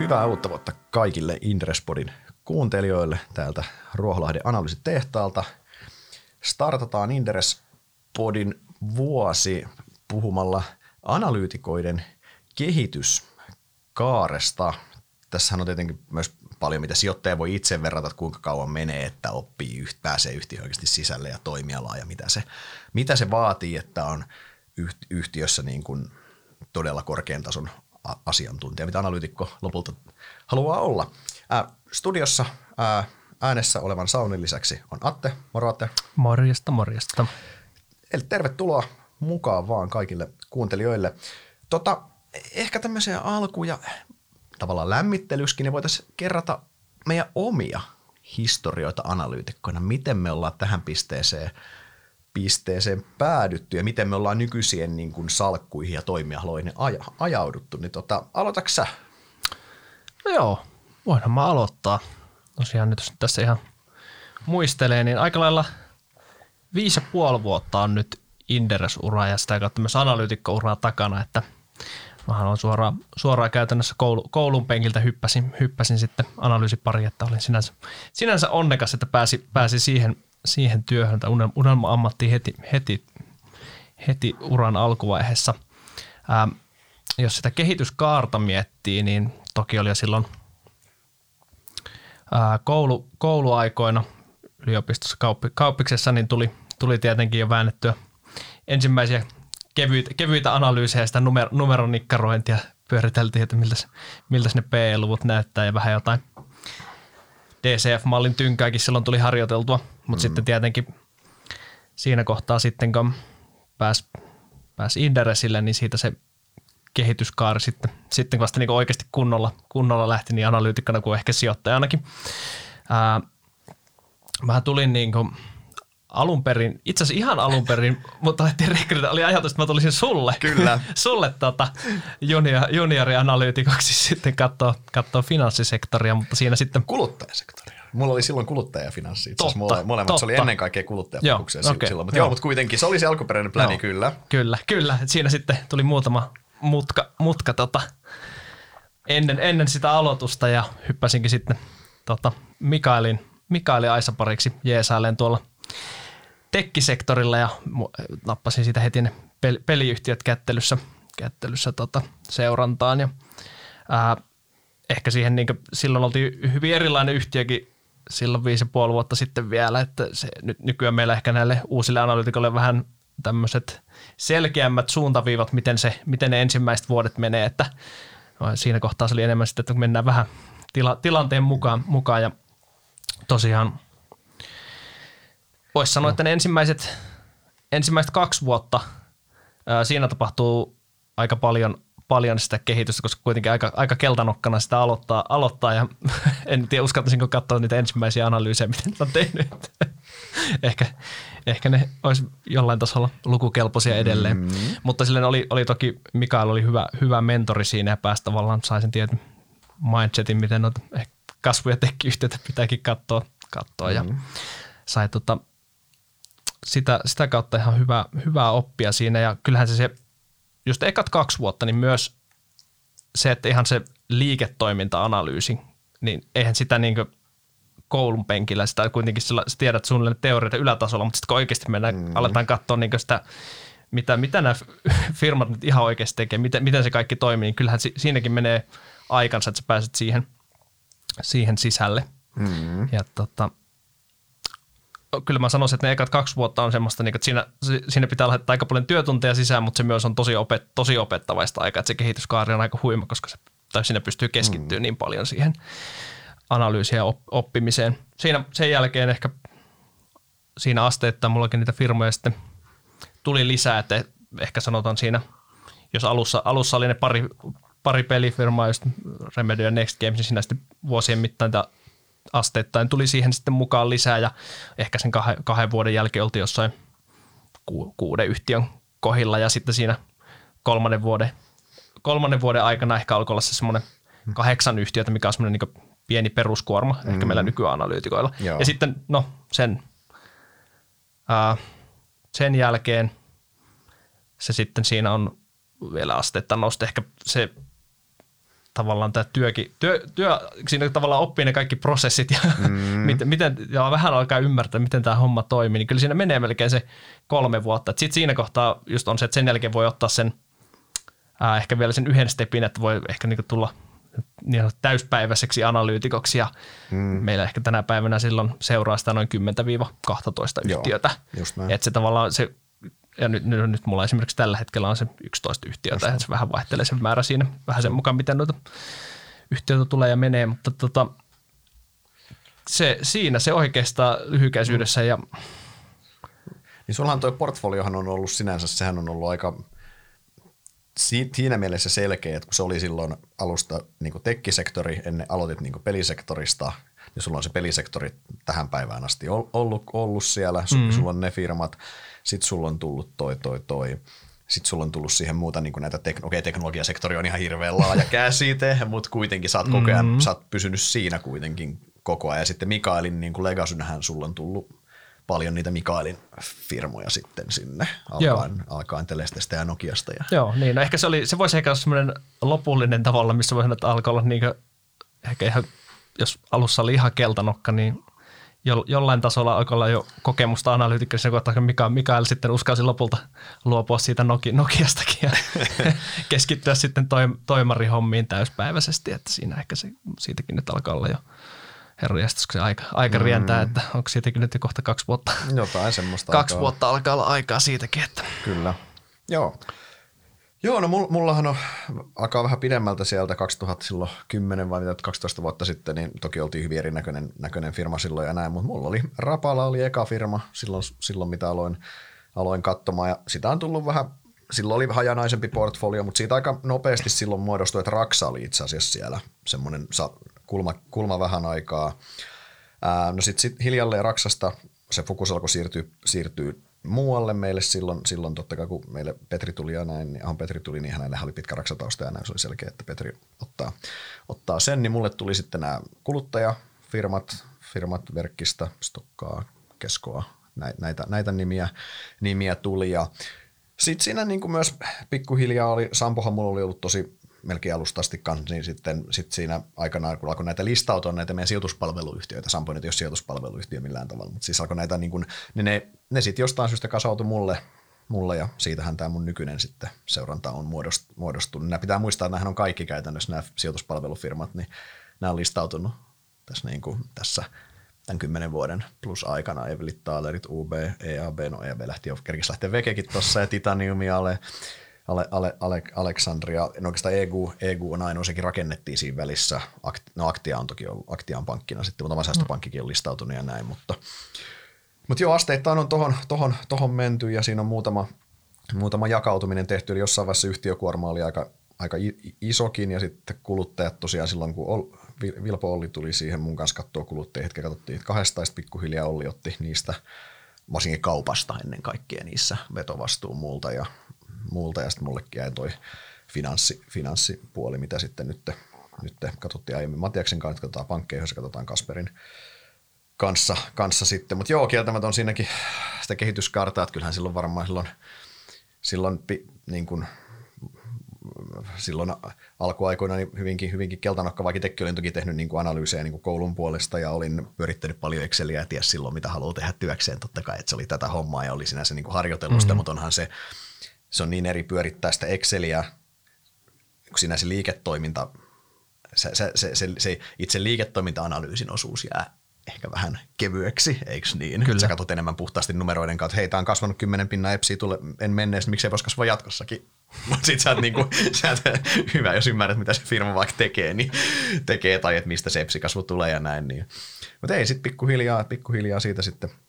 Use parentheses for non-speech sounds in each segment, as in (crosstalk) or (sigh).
Hyvää uutta vuotta kaikille Indrespodin kuuntelijoille täältä Ruoholahden analyysitehtaalta. Startataan Inderespodin vuosi puhumalla analyytikoiden kehityskaaresta. Tässähän on tietenkin myös paljon, mitä sijoittaja voi itse verrata, että kuinka kauan menee, että oppii, pääsee yhtiö oikeasti sisälle ja toimialaan ja mitä se, mitä se vaatii, että on yhtiössä niin kuin todella korkean tason asiantuntija, mitä analyytikko lopulta haluaa olla. Ää, studiossa ää, äänessä olevan Saunin lisäksi on Atte. Moro Atte. Morjesta, morjesta. Eli tervetuloa mukaan vaan kaikille kuuntelijoille. Tota, ehkä tämmöisiä alkuja tavallaan lämmittelyskin, niin voitaisiin kerrata meidän omia historioita analyytikkoina, miten me ollaan tähän pisteeseen, pisteeseen päädytty ja miten me ollaan nykyisien niin kuin salkkuihin ja toimialoihin aja, ajauduttu. Niin tota, aloitatko? No joo, voinhan mä aloittaa. Tosiaan nyt jos tässä ihan muistelee, niin aika lailla viisi ja puoli vuotta on nyt Inderes-uraa ja sitä kautta myös analyytikko-uraa takana, että – Mä on suoraan, suoraan käytännössä koulu, koulun penkiltä hyppäsin, hyppäsin sitten analyysipari, että olin sinänsä, sinänsä onnekas, että pääsi, pääsi siihen, siihen työhön tai unelma-ammattiin heti, heti, heti uran alkuvaiheessa. Ää, jos sitä kehityskaarta miettii, niin toki oli jo silloin ää, koulu, kouluaikoina yliopistossa kauppi, kauppiksessa, niin tuli, tuli tietenkin jo väännettyä ensimmäisiä kevyitä, kevyitä analyysejä sitä numer, numeronikkarointia pyöriteltiin, että miltä, ne PE-luvut näyttää ja vähän jotain DCF-mallin tynkääkin silloin tuli harjoiteltua, mutta mm. sitten tietenkin siinä kohtaa sitten kun pääsi pääs Inderesille, niin siitä se kehityskaari sitten, sitten vasta niin oikeasti kunnolla, kunnolla lähti niin analyytikkana kuin ehkä sijoittajanakin. Ää, mä tulin niin kuin – alun perin, itse asiassa ihan alun perin, (laughs) mutta alettiin rekrytä, oli ajatus, että mä tulisin sulle, Kyllä. (laughs) sulle tota junior, juniorianalyytikoksi (laughs) sitten katsoa, katsoa finanssisektoria, mutta siinä sitten... Kuluttajasektoria. Mulla oli silloin kuluttajafinanssi itse asiassa. Totta, molemmat, totta. se oli ennen kaikkea kuluttajafokuksia okay, silloin. Mutta joo. joo, mutta kuitenkin se oli se alkuperäinen pläni, joo, kyllä. Kyllä, kyllä. Siinä sitten tuli muutama mutka, mutka tota, ennen, ennen sitä aloitusta ja hyppäsinkin sitten tota, Mikaelin, Mikaelin Aisapariksi jeesailen tuolla – tekkisektorilla ja nappasin siitä heti ne peliyhtiöt kättelyssä, kättelyssä tota seurantaan. Ja, ää, ehkä siihen niin silloin oltiin hyvin erilainen yhtiökin silloin viisi ja puoli vuotta sitten vielä, että se, nyt nykyään meillä ehkä näille uusille analytikoille vähän tämmöiset selkeämmät suuntaviivat, miten, se, miten ne ensimmäiset vuodet menee, että siinä kohtaa se oli enemmän sitten, että mennään vähän tila, tilanteen mukaan, mukaan ja tosiaan – voisi sanoa, että ne ensimmäiset, ensimmäiset kaksi vuotta ää, siinä tapahtuu aika paljon, paljon sitä kehitystä, koska kuitenkin aika, aika keltanokkana sitä aloittaa, aloittaa ja (laughs) en tiedä uskaltaisinko katsoa niitä ensimmäisiä analyysejä, miten on tehnyt. (laughs) ehkä, ehkä ne olisi jollain tasolla lukukelpoisia edelleen. Mm-hmm. Mutta silleen oli, oli toki, Mikael oli hyvä, hyvä mentori siinä ja päästä tavallaan sai sen tietyn mindsetin, miten noita kasvu- ja tekkiyhtiöitä pitääkin katsoa, katsoa mm-hmm. ja sai tota, sitä, sitä kautta ihan hyvä, hyvää oppia siinä ja kyllähän se, se just ekat kaksi vuotta, niin myös se, että ihan se liiketoiminta-analyysi, niin eihän sitä niin koulun penkillä, sitä kuitenkin sillä, sä tiedät suunnilleen teorioita ylätasolla, mutta sitten kun oikeasti mennään, mm. aletaan katsoa niin sitä, mitä, mitä nämä (laughs) firmat nyt ihan oikeasti tekee, miten, miten se kaikki toimii, niin kyllähän si, siinäkin menee aikansa, että sä pääset siihen, siihen sisälle. Mm. Ja tota, kyllä mä sanoisin, että ne ekat kaksi vuotta on semmoista, niin että siinä, siinä pitää laittaa aika paljon työtunteja sisään, mutta se myös on tosi, opet, tosi opettavaista aikaa, että se kehityskaari on aika huima, koska se, tai siinä pystyy keskittyä mm. niin paljon siihen analyysiin ja oppimiseen. Siinä sen jälkeen ehkä siinä asteittain mullakin niitä firmoja sitten tuli lisää, että ehkä sanotaan siinä, jos alussa, alussa oli ne pari, pari pelifirmaa, just Remedy ja Next Games, niin siinä sitten vuosien mittaan asteittain tuli siihen sitten mukaan lisää ja ehkä sen kahden, kahden vuoden jälkeen oltiin jossain ku, kuuden yhtiön kohilla ja sitten siinä kolmannen vuoden, kolmannen vuoden aikana ehkä alkoi olla se semmoinen kahdeksan yhtiötä, mikä on semmoinen niin pieni peruskuorma mm-hmm. ehkä meillä nykyanalytikoilla. Joo. Ja sitten no sen, ää, sen jälkeen se sitten siinä on vielä asteittain nousta ehkä se tavallaan tämä työkin, työ, työ, siinä tavallaan oppii ne kaikki prosessit ja mm. (laughs) miten, miten, ja vähän alkaa ymmärtää, miten tämä homma toimii, niin kyllä siinä menee melkein se kolme vuotta. Sitten siinä kohtaa just on se, että sen jälkeen voi ottaa sen, ää, ehkä vielä sen yhden stepin, että voi ehkä niinku tulla niin täyspäiväiseksi analyytikoksi ja mm. meillä ehkä tänä päivänä silloin seuraa sitä noin 10-12 Joo, yhtiötä. Että se tavallaan se ja nyt, nyt, nyt mulla esimerkiksi tällä hetkellä on se 11 yhtiötä, että se vähän vaihtelee se määrä siinä, vähän sen mukaan, miten noita yhtiöitä tulee ja menee, mutta tota, se, siinä se oikeastaan lyhykäisyydessä ja niin sullahan tuo portfoliohan on ollut sinänsä, sehän on ollut aika siinä mielessä selkeä, että kun se oli silloin alusta niin tekkisektori, ennen aloitit niin pelisektorista, niin sulla on se pelisektori tähän päivään asti ollut, ollut siellä, mm-hmm. sulla on ne firmat, sitten sulla on tullut toi, toi, toi. Sitten sulla on tullut siihen muuta niin näitä, tek- okei, okay, teknologiasektori on ihan hirveän laaja (laughs) käsite, mutta kuitenkin sä oot koko ajan, mm-hmm. sä oot pysynyt siinä kuitenkin koko ajan. Ja sitten Mikaelin niin legasynähän sulla on tullut paljon niitä Mikaelin firmoja sitten sinne, alkaen, alkaen Telestestä ja Nokiasta. Ja. Joo, niin, no ehkä se, oli, se voisi ehkä olla semmoinen lopullinen tavalla, missä voisi sanoa, että alkoi olla niin kuin, ehkä ihan, jos alussa oli ihan keltanokka, niin jollain tasolla alkoi olla jo kokemusta analyytikkoissa, kohtaa Mika, Mikael sitten uskalsi lopulta luopua siitä Noki, Nokiastakin ja (laughs) keskittyä sitten toi, toimarihommiin täyspäiväisesti, että siinä ehkä se, siitäkin nyt alkaa olla jo herranjestas, kun se aika, aika mm. rientää, että onko siitäkin nyt jo kohta kaksi vuotta. Jotain semmoista. (laughs) kaksi alkaa vuotta alkaa olla aikaa siitäkin. Että. Kyllä. Joo. Joo, no mullahan on alkaa vähän pidemmältä sieltä 2010 vai 12 vuotta sitten, niin toki oltiin hyvin erinäköinen näköinen firma silloin ja näin, mutta mulla oli Rapala oli eka firma silloin, silloin mitä aloin, aloin katsomaan ja sitä on tullut vähän, silloin oli hajanaisempi portfolio, mutta siitä aika nopeasti silloin muodostui, että Raksa oli itse asiassa siellä semmoinen kulma, kulma vähän aikaa. Ää, no sitten sit hiljalleen Raksasta se fokus alkoi siirtyä, siirtyä muualle meille. Silloin, silloin totta kai kun meille Petri tuli ja näin, niin ahon Petri tuli, niin hänellä oli pitkä raksatausta ja näin. Se oli selkeä, että Petri ottaa, ottaa sen, niin mulle tuli sitten nämä kuluttajafirmat, firmat Verkkistä, Stokkaa, Keskoa, näitä, näitä nimiä, nimiä tuli. Ja sitten siinä niin kuin myös pikkuhiljaa oli, Sampohan mulla oli ollut tosi melkein alusta asti kanssa, niin sitten sit siinä aikana, kun alkoi näitä listautua näitä meidän sijoituspalveluyhtiöitä, Sampo nyt ei ole sijoituspalveluyhtiö millään tavalla, mutta siis alkoi näitä, niin, kuin, niin ne, ne sitten jostain syystä kasautui mulle, mulle ja siitähän tämä mun nykyinen sitten seuranta on muodostunut. Nämä pitää muistaa, että nämä on kaikki käytännössä nämä sijoituspalvelufirmat, niin nämä on listautunut tässä, niin kuin, tässä tämän kymmenen vuoden plus aikana. Evelit, Taalerit, UB, EAB, no EAB lähti jo, kerkisi lähteä Vekekin tuossa ja Titaniumia ole Ale, Ale, Ale, Aleksandria, no oikeastaan EGU, EGU on ainoa, sekin rakennettiin siinä välissä. no Aktia on toki ollut, Aktia on pankkina sitten, mutta säästöpankkikin on listautunut ja näin, mutta, mutta joo, asteittain on tohon, tohon, tohon menty ja siinä on muutama, muutama jakautuminen tehty, eli jossain vaiheessa yhtiökuorma oli aika, aika isokin ja sitten kuluttajat tosiaan silloin, kun Vilpo Olli tuli siihen mun kanssa katsoa kuluttajia, hetken katsottiin, että kahdesta pikkuhiljaa Olli otti niistä varsinkin kaupasta ennen kaikkea niissä vetovastuun multa ja muulta ja sitten mullekin jäi toi finanssi, finanssipuoli, mitä sitten nyt, nyt katsottiin aiemmin Matiaksen kanssa, katsotaan pankkeja, jos katsotaan Kasperin kanssa, kanssa sitten. Mutta joo, kieltämättä on siinäkin sitä kehityskartaa, että kyllähän silloin varmaan silloin, silloin niin kuin, silloin alkuaikoina niin hyvinkin, hyvinkin keltanokka, vaikka itsekin olin toki tehnyt niin kuin analyysejä niin kuin koulun puolesta ja olin pyörittänyt paljon Exceliä ja ties silloin, mitä haluaa tehdä työkseen totta kai, että se oli tätä hommaa ja oli sinänsä niin kuin harjoitellusta, mm-hmm. mutta onhan se se on niin eri pyörittää sitä Exceliä, kun siinä se liiketoiminta, se, se, se, se, se itse liiketoiminta-analyysin osuus jää ehkä vähän kevyeksi, eikö niin? Kyllä. Sä katsot enemmän puhtaasti numeroiden kautta, hei, tämä on kasvanut kymmenen pinnan epsiä, tule, en menneessä, miksei voisi kasvaa jatkossakin. (laughs) Mutta sit sä oot, niinku, sä oot (laughs) hyvä, jos ymmärrät, mitä se firma vaikka tekee, niin tekee tai että mistä se epsikasvu tulee ja näin. Niin. Mutta ei, sitten pikkuhiljaa, pikkuhiljaa siitä sitten –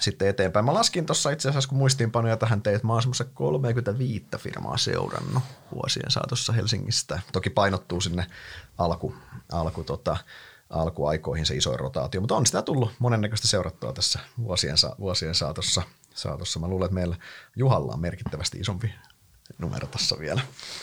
sitten eteenpäin. Mä laskin tuossa itse asiassa, kun muistiinpanoja tähän teet, mä oon semmoisen 35 firmaa seurannut vuosien saatossa Helsingistä. Toki painottuu sinne alku, alku tota, alkuaikoihin se iso rotaatio, mutta on sitä tullut monennäköistä seurattua tässä vuosien, vuosien saatossa. saatossa. Mä luulen, että meillä Juhalla on merkittävästi isompi numero tässä vielä.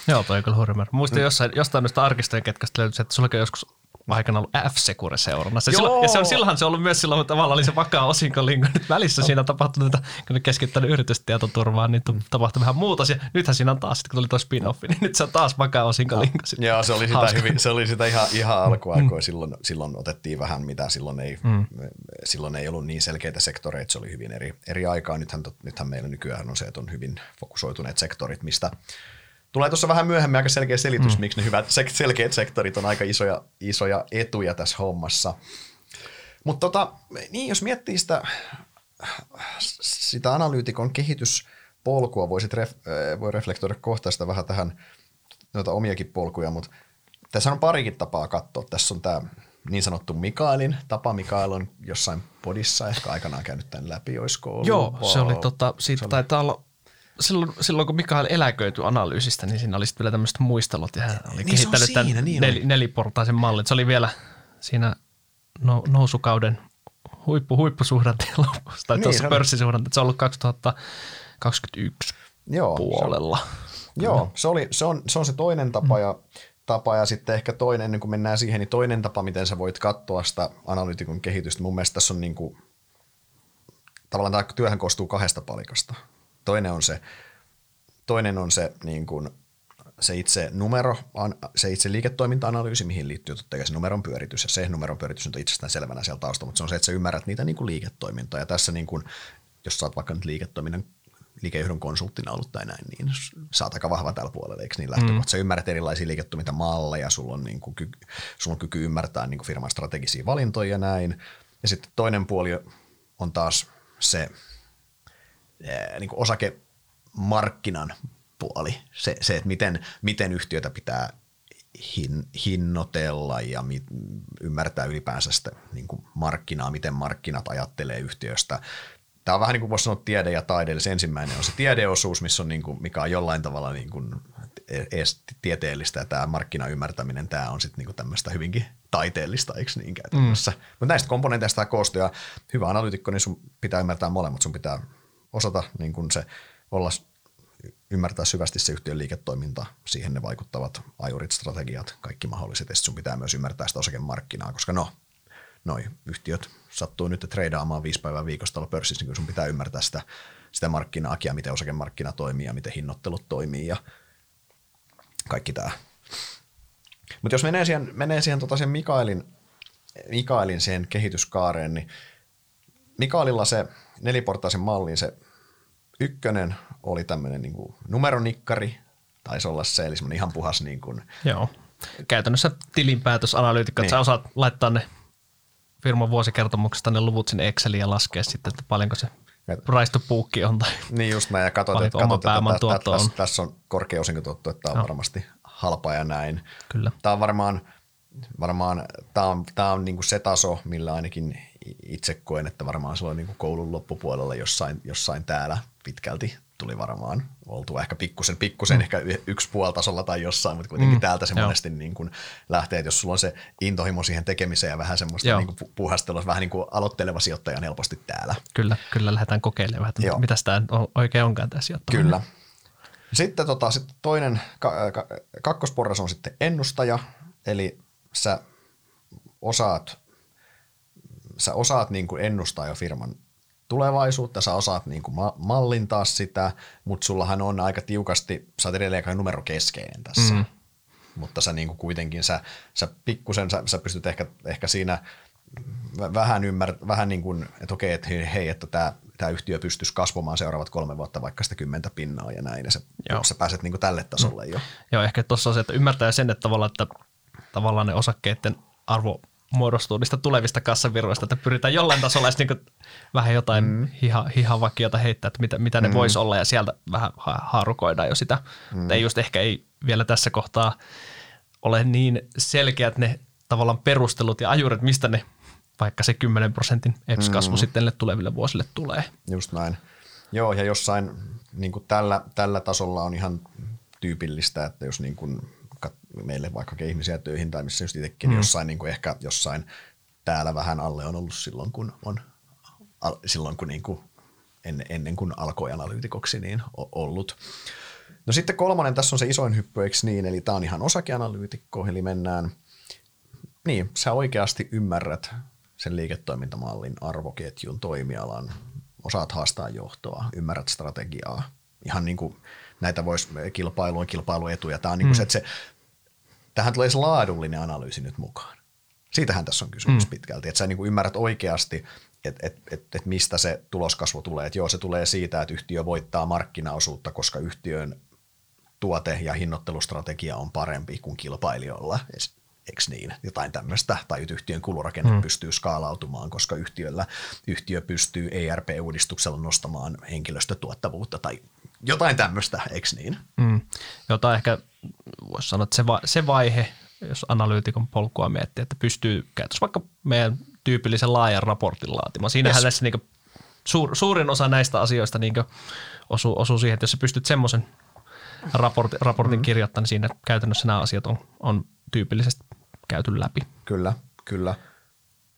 Joo, toi on kyllä hurja Muistin mm. jossain, jostain noista arkistojen ketkästä löytyy, että sulla joskus aikana ollut F-Secure seurana. Se silloin, ja se on, silloinhan se on ollut myös silloin tavallaan oli se vakaa osinkolinko. Nyt välissä siinä tapahtui, että kun ne keskittänyt yritystietoturvaan, niin tapahtui vähän muuta. Ja nythän siinä on taas, kun tuli tuo spin-offi, niin nyt se on taas vakaa osinkolinko. Joo, se oli sitä, hyvin, se oli sitä ihan, ihan alkuaikoja. Mm. Silloin, silloin otettiin vähän mitä, silloin ei, mm. silloin ei ollut niin selkeitä sektoreita, se oli hyvin eri, eri aikaa. Nythän, nythän meillä nykyään on se, että on hyvin fokusoituneet sektorit, mistä Tulee tuossa vähän myöhemmin aika selkeä selitys, mm. miksi ne hyvät selkeät sektorit on aika isoja, isoja etuja tässä hommassa. Mutta tota, niin, jos miettii sitä, sitä analyytikon kehityspolkua, voisit ref, äh, voi reflektoida kohtaista vähän tähän noita omiakin polkuja, mutta tässä on parikin tapaa katsoa. Tässä on tämä niin sanottu Mikaelin tapa. Mikael on jossain podissa ehkä aikanaan käynyt tämän läpi, olisiko ollut? Joo, se oli tota, siitä se oli... taitaa olla silloin, silloin kun Mikael eläköityi analyysistä, niin siinä oli sitten vielä tämmöiset muistelut ja hän oli niin kehittänyt tämän siinä, niin nel, neliportaisen mallin. Se oli vielä siinä no, nousukauden huippu, huippusuhdanteen (laughs) lopussa, tai niin, tuossa pörssisuhdanteen. Se on ollut 2021 Joo, puolella. Se, joo, se, oli, se, on, se on se toinen tapa mm. ja tapa ja sitten ehkä toinen, ennen kuin mennään siihen, niin toinen tapa, miten sä voit katsoa sitä analyytikon kehitystä. Mun mielestä tässä on niin kuin, tavallaan tämä työhän koostuu kahdesta palikasta. Toinen on se, toinen on se, niin kuin, se itse numero, se itse liiketoiminta-analyysi, mihin liittyy totta kai se numeron pyöritys, ja se numeron pyöritys on itsestään selvänä siellä taustalla, mutta se on se, että sä ymmärrät niitä niin kuin liiketoimintaa, ja tässä niin kuin, jos sä oot vaikka nyt liiketoiminnan liikejohdon konsulttina ollut tai näin, niin sä oot aika vahva tällä puolella, eikö niin lähtökohta? Mm. Sä ymmärrät erilaisia liiketoimintamalleja, sulla on, niin kuin, kyky, sulla on kyky ymmärtää niin kuin firman strategisia valintoja ja näin. Ja sitten toinen puoli on taas se, niin kuin osakemarkkinan puoli, se, se että miten, miten yhtiötä pitää hin, hinnoitella ja mit, ymmärtää ylipäänsä sitä niin kuin markkinaa, miten markkinat ajattelee yhtiöstä. Tämä on vähän niin kuin voisi sanoa tiede ja taide, eli se ensimmäinen on se tiedeosuus, missä on niin kuin, mikä on jollain tavalla niin kuin edes tieteellistä ja tämä markkinaymmärtäminen, tämä on sitten niinku tämmöistä hyvinkin taiteellista, eikö niin käytännössä. Mm. Mutta näistä komponenteista tämä koostuu ja hyvä analyytikko, niin sun pitää ymmärtää molemmat, sun pitää osata niin kuin se olla ymmärtää syvästi se yhtiön liiketoiminta, siihen ne vaikuttavat ajurit, strategiat, kaikki mahdolliset, ja sun pitää myös ymmärtää sitä osakemarkkinaa, koska no, noi yhtiöt sattuu nyt treidaamaan viisi päivää viikossa tuolla pörssissä, niin sun pitää ymmärtää sitä, sitä markkinaakin ja miten osakemarkkina toimii ja miten hinnoittelut toimii ja kaikki tämä. Mutta jos menee siihen, menee siihen tota sen Mikaelin, Mikaelin siihen kehityskaareen, niin Mikaelilla se neliportaisen mallin se ykkönen oli tämmöinen niin kuin numeronikkari, taisi olla se, eli semmoinen ihan puhas niin kuin, Joo. Käytännössä tilinpäätösanalyytikko, niin. että sä osaat laittaa ne firman vuosikertomuksesta ne luvut sinne Exceliin ja laskea sitten, että paljonko se book on. Tai niin just näin, ja katsot, että, katsot, että, tässä, tässä on korkea osinkotuotto, että tämä on no. varmasti halpa ja näin. Kyllä. Tämä on varmaan, varmaan tämä on, tämä on niin kuin se taso, millä ainakin itse koen, että varmaan silloin niin kuin koulun loppupuolella jossain, jossain täällä pitkälti tuli varmaan oltu ehkä pikkusen, pikkusen mm. ehkä yksi puoltasolla tai jossain, mutta kuitenkin mm. täältä se Joo. monesti niin kuin lähtee, että jos sulla on se intohimo siihen tekemiseen ja vähän semmoista niin kuin puhastelua, vähän niin kuin aloitteleva sijoittaja on helposti täällä. Kyllä, kyllä lähdetään kokeilemaan, että mitä tämä oikein onkaan tämä sijoittaminen. Kyllä. Sitten, tota, sitten toinen, ka, ka, kakkosporras on sitten ennustaja, eli sä osaat sä osaat niin kuin ennustaa jo firman tulevaisuutta, sä osaat niin kuin ma- mallintaa sitä, mutta sullahan on aika tiukasti, sä oot edelleen aika numerokeskeinen tässä. Mm. Mutta sä niin kuin kuitenkin, sä, sä pikkusen, sä, sä pystyt ehkä, ehkä siinä vähän ymmärtämään, vähän niin kuin, että okei, että hei, että tämä, tämä yhtiö pystyisi kasvamaan seuraavat kolme vuotta vaikka sitä kymmentä pinnaa ja näin, ja sä, Joo. sä pääset niin kuin tälle tasolle mm. jo. Joo, ehkä tuossa on se, että ymmärtää sen, että tavallaan, että tavallaan ne osakkeiden arvo muodostuu niistä tulevista kassavirroista, että pyritään jollain tasolla niin vähän jotain mm. hiha, hihavakiota heittää, että mitä, mitä ne mm. voisi olla ja sieltä vähän haarukoidaan jo sitä. Mm. Ei just ehkä ei vielä tässä kohtaa ole niin selkeät ne tavallaan perustelut ja ajurit, mistä ne vaikka se 10 prosentin EPS-kasvu mm. sitten tuleville vuosille tulee. Just näin. Joo, ja jossain niin kuin tällä, tällä tasolla on ihan tyypillistä, että jos niin kuin meille vaikka ihmisiä töihin tai missä just itsekin, mm. jossain niin kuin ehkä jossain täällä vähän alle on ollut silloin, kun on silloin kun niin kuin ennen, ennen kuin alkoi analyytikoksi niin ollut. No sitten kolmonen, tässä on se isoin hyppy, eikö niin? Eli tämä on ihan osakeanalyytikko, eli mennään, niin, sä oikeasti ymmärrät sen liiketoimintamallin, arvoketjun, toimialan, osaat haastaa johtoa, ymmärrät strategiaa. Ihan niin kuin näitä voisi kilpailua, kilpailuetuja. Tämä on niin kuin mm. se, että se, tähän tulee se laadullinen analyysi nyt mukaan. Siitähän tässä on kysymys mm. pitkälti, että sä niin kuin ymmärrät oikeasti, että et, et, et mistä se tuloskasvu tulee. Että joo, se tulee siitä, että yhtiö voittaa markkinaosuutta, koska yhtiön tuote- ja hinnoittelustrategia on parempi kuin kilpailijoilla eikö niin, jotain tämmöistä, tai yhtiön kulurakenne mm. pystyy skaalautumaan, koska yhtiöllä, yhtiö pystyy ERP-uudistuksella nostamaan henkilöstötuottavuutta tai jotain tämmöistä, eikö niin? Mm. Jota ehkä voisi sanoa, että se, va- se vaihe, jos analyytikon polkua miettii, että pystyy käytössä vaikka meidän tyypillisen laajan raportin laatimaan. Siinähän yes. tässä niin suur, suurin osa näistä asioista niin osuu, osuu siihen, että jos sä pystyt semmoisen raportin, raportin mm. kirjoittamaan, niin siinä käytännössä nämä asiat on, on tyypillisesti käyty läpi. Kyllä, kyllä.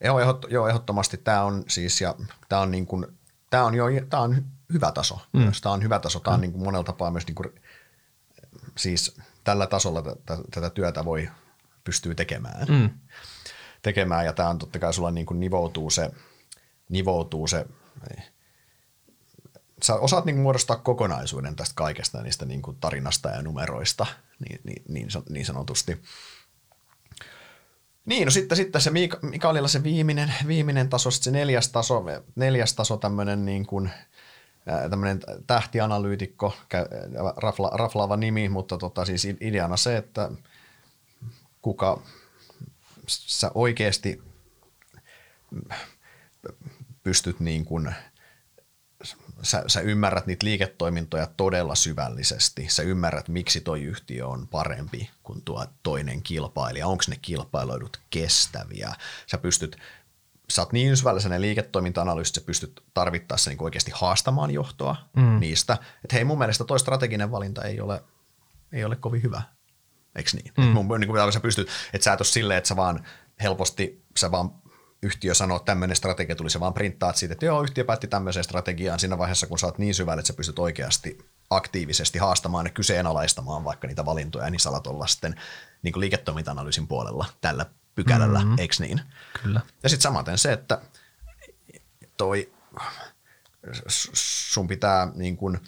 Joo, ehdot, joo ehdottomasti tämä on siis, ja tämä on, niin kuin, tämä on jo tämä on hyvä taso. Mm. Tämä on hyvä taso. Tämä on mm. niin kuin monella tapaa myös, niin kuin, siis tällä tasolla t- tätä työtä voi pystyy tekemään. Mm. tekemään ja tämä on totta kai sulla niin kuin nivoutuu se, nivoutuu se sä osaat niin muodostaa kokonaisuuden tästä kaikesta niistä niin kuin tarinasta ja numeroista niin, niin, niin, niin sanotusti. Niin, no sitten, sitten se Mika, Mikaelilla se viimeinen, viimeinen taso, se neljäs taso, neljäs taso tämmöinen niin kuin, tämmöinen tähtianalyytikko, rafla, raflaava nimi, mutta tota, siis ideana se, että kuka sä oikeasti pystyt niin kuin – sä, sä ymmärrät niitä liiketoimintoja todella syvällisesti. Sä ymmärrät, miksi toi yhtiö on parempi kuin tuo toinen kilpailija. Onko ne kilpailuidut kestäviä? Sä pystyt sä oot niin syvällisen liiketoiminta-analyysi, että sä pystyt tarvittaessa niin oikeasti haastamaan johtoa mm. niistä. Että hei, mun mielestä toi strateginen valinta ei ole, ei ole kovin hyvä. Eikö niin? Mm. Mun, niin kuin, sä pystyt, että sä et ole silleen, että sä vaan helposti, sä vaan yhtiö sanoo, että tämmöinen strategia tuli, se vaan printtaat siitä, että joo, yhtiö päätti tämmöiseen strategiaan siinä vaiheessa, kun sä oot niin syvällä, että sä pystyt oikeasti aktiivisesti haastamaan ja kyseenalaistamaan vaikka niitä valintoja, niin sä alat olla sitten niin kuin liiketoiminta-analyysin puolella tällä pykälällä, mm-hmm. eikö niin? Kyllä. Ja sitten samaten se, että toi sun pitää niin kuin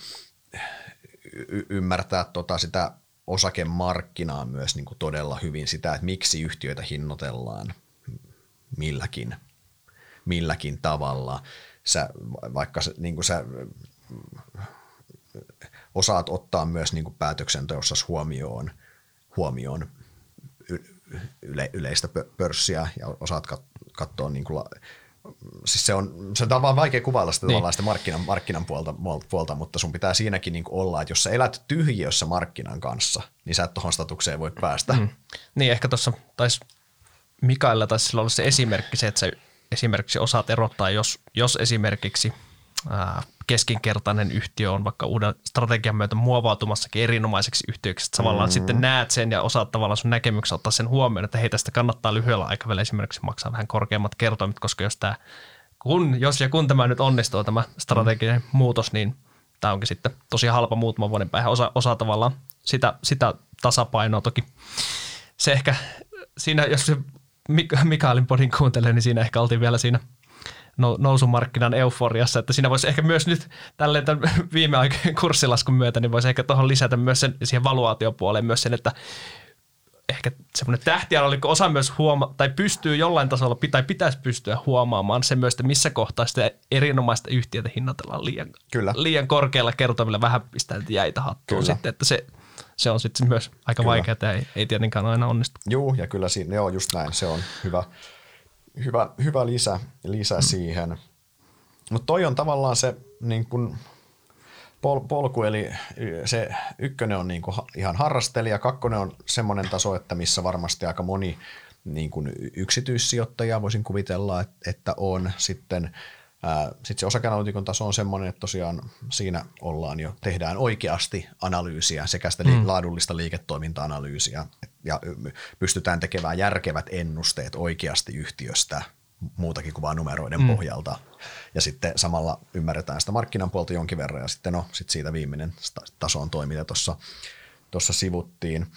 y- ymmärtää tota sitä osakemarkkinaa myös niin kuin todella hyvin sitä, että miksi yhtiöitä hinnoitellaan milläkin, milläkin tavalla. Sä, vaikka sä, niin sä osaat ottaa myös niin päätöksenteossa huomioon, huomioon yle, yleistä pörssiä ja osaat katsoa niin kuin, siis se on, se on vaan vaikea kuvailla sitä, niin. sitä markkinan, markkinan puolta, puolta, mutta sun pitää siinäkin niin olla, että jos sä elät tyhjiössä markkinan kanssa, niin sä et tuohon statukseen voi päästä. Mm. Niin, ehkä tuossa taisi Mikaella taisi sillä olla se esimerkki se, että sä esimerkiksi osaat erottaa, jos, jos esimerkiksi ää, keskinkertainen yhtiö on vaikka uuden strategian myötä muovautumassakin erinomaiseksi yhtiöksi, että tavallaan mm. sitten näet sen ja osaat tavallaan sun näkemyksen ottaa sen huomioon, että hei tästä kannattaa lyhyellä aikavälillä esimerkiksi maksaa vähän korkeammat kertoimet, koska jos, tämä, kun, jos ja kun tämä nyt onnistuu tämä strateginen mm. muutos, niin tämä onkin sitten tosi halpa muutaman vuoden päähän. Osa, osa tavallaan sitä, sitä tasapainoa toki. Se ehkä siinä, jos se Mikaelin podin kuuntelee, niin siinä ehkä oltiin vielä siinä nousumarkkinan euforiassa, että siinä voisi ehkä myös nyt tälleen tämän (laughs) viime aikojen kurssilaskun myötä, niin voisi ehkä tuohon lisätä myös sen, siihen valuaatiopuoleen myös sen, että ehkä semmoinen tähtianalytikko osa myös huoma- tai pystyy jollain tasolla, tai pitäisi pystyä huomaamaan se myös, että missä kohtaa sitä erinomaista yhtiötä hinnoitellaan liian, Kyllä. liian korkealla kertomilla vähän pistää jäitä hattuun sitten, että se, se on sitten myös aika vaikeaa ja ei, ei tietenkään aina onnistu. Joo, ja kyllä siinä, joo, just näin, se on hyvä, hyvä, hyvä lisä, lisä mm. siihen. Mutta toi on tavallaan se niin kun, pol, polku, eli se ykkönen on niin ihan harrastelija, kakkonen on semmoinen taso, että missä varmasti aika moni niin kuin yksityissijoittaja voisin kuvitella, että on sitten sitten se osakeanalytikon taso on semmoinen, että tosiaan siinä ollaan jo, tehdään oikeasti analyysiä sekä sitä mm. laadullista liiketoiminta-analyysiä ja pystytään tekemään järkevät ennusteet oikeasti yhtiöstä muutakin kuin vain numeroiden mm. pohjalta. Ja sitten samalla ymmärretään sitä markkinan puolta jonkin verran ja sitten no, sit siitä viimeinen taso on toi, mitä tuossa sivuttiin.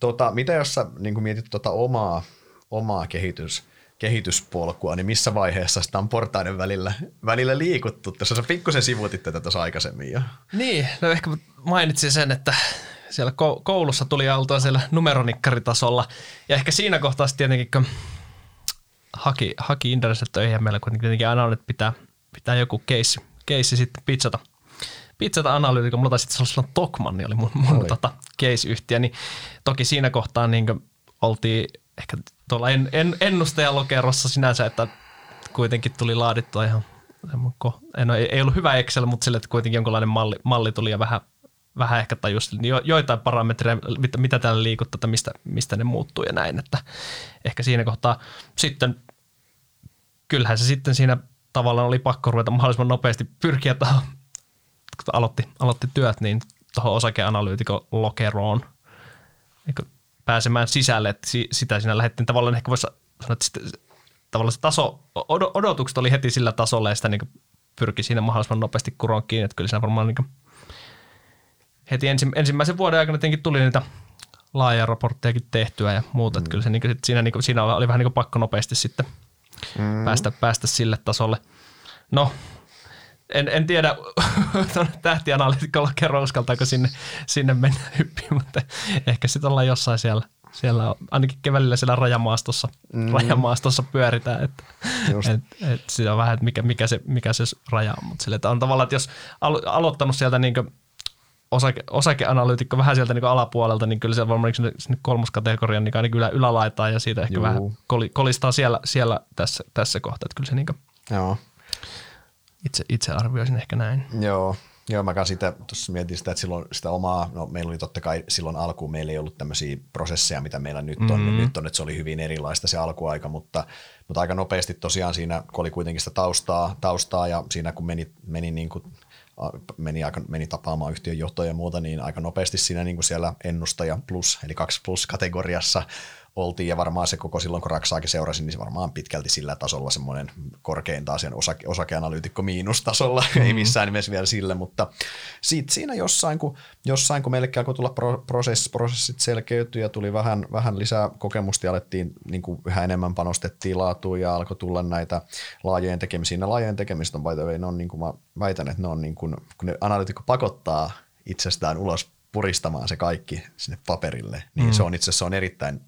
Tota, mitä jos sä niin mietit tuota omaa omaa kehitys, kehityspolkua, niin missä vaiheessa sitä on portaiden välillä, välillä liikuttu? Tässä sä pikkusen sivuutit tätä tuossa aikaisemmin jo. Niin, no ehkä mainitsin sen, että siellä koulussa tuli oltua siellä numeronikkaritasolla. Ja ehkä siinä kohtaa tietenkin, kun haki, haki Indereset töihin ja meillä kuitenkin tietenkin aina on, että pitää, pitää joku case, case sitten pizzata. Pizzata analyytikko, mulla taisi olla silloin Tokmanni niin oli mun, mun tota, case-yhtiö, niin toki siinä kohtaa niin oltiin ehkä tuolla en, en, ennustajalokerossa sinänsä, että kuitenkin tuli laadittua ihan en, ei, ei ollut hyvä Excel, mutta sille, että kuitenkin jonkinlainen malli, malli tuli ja vähän, vähän ehkä tajus jo, joitain parametreja, mitä, mitä täällä liikuttaa, että mistä, mistä ne muuttuu ja näin, että ehkä siinä kohtaa. Sitten, kyllähän se sitten siinä tavallaan oli pakko ruveta mahdollisimman nopeasti pyrkiä tuohon, kun aloitti, aloitti työt, niin tuohon osakeanalyytikon lokeroon niin pääsemään sisälle, että sitä siinä lähdettiin tavallaan ehkä voisi sanoa, että sitten, tavallaan se taso, odotukset oli heti sillä tasolla ja sitä niin pyrki siinä mahdollisimman nopeasti kuroon kiinni, että kyllä siinä varmaan niin heti ensi, ensimmäisen vuoden aikana tietenkin tuli niitä laaja raporttejakin tehtyä ja muuta, mm. että kyllä se niin kuin, siinä, niin kuin, siinä oli vähän niin kuin pakko nopeasti sitten mm. päästä, päästä sille tasolle. No, en, en tiedä (laughs) tähtianalyytikolla kerro uskaltaako sinne, sinne mennä hyppiin, mutta ehkä sitten ollaan jossain siellä, siellä ainakin kevällä siellä rajamaastossa, mm. rajamaastossa pyöritään, että et, et sitä on vähän, että mikä, mikä, se, mikä se raja on, mutta sille, että on tavallaan, että jos alo, aloittanut sieltä niin osake, osakeanalyytikko vähän sieltä niin alapuolelta, niin kyllä se varmaan sinne, sinne kolmoskategorian niin ainakin ylä, ylälaitaan ja siitä ehkä Juu. vähän kolistaa siellä, siellä tässä, tässä kohtaa, että kyllä se niin Joo itse, itse arvioisin ehkä näin. Joo, Joo, mä sitä tuossa mietin sitä, että silloin sitä omaa, no meillä oli totta kai silloin alkuun, meillä ei ollut tämmöisiä prosesseja, mitä meillä nyt on, mm-hmm. nyt on, että se oli hyvin erilaista se alkuaika, mutta, mutta aika nopeasti tosiaan siinä, kun oli kuitenkin sitä taustaa, taustaa ja siinä kun meni, meni niin kuin meni, aika, meni tapaamaan yhtiön johtoja ja muuta, niin aika nopeasti siinä niin kuin siellä ennustaja plus, eli kaksi plus kategoriassa oltiin ja varmaan se koko silloin, kun Raksaakin seurasin, niin se varmaan pitkälti sillä tasolla semmoinen korkein taas osake, osakeanalyytikko miinustasolla, (laughs) mm-hmm. ei missään nimessä vielä sille, mutta siitä siinä jossain, kun, jossain, kun meille alkoi tulla prosess, prosessit selkeytyi ja tuli vähän, vähän lisää kokemusta ja alettiin niin kuin yhä enemmän panostettiin laatuun ja alkoi tulla näitä laajojen tekemisiä. Ne laajojen tekemistä on by the way, ne on niin kuin mä väitän, että ne on niin kuin, kun ne analyytikko pakottaa itsestään ulos puristamaan se kaikki sinne paperille, niin mm. se on itse asiassa on erittäin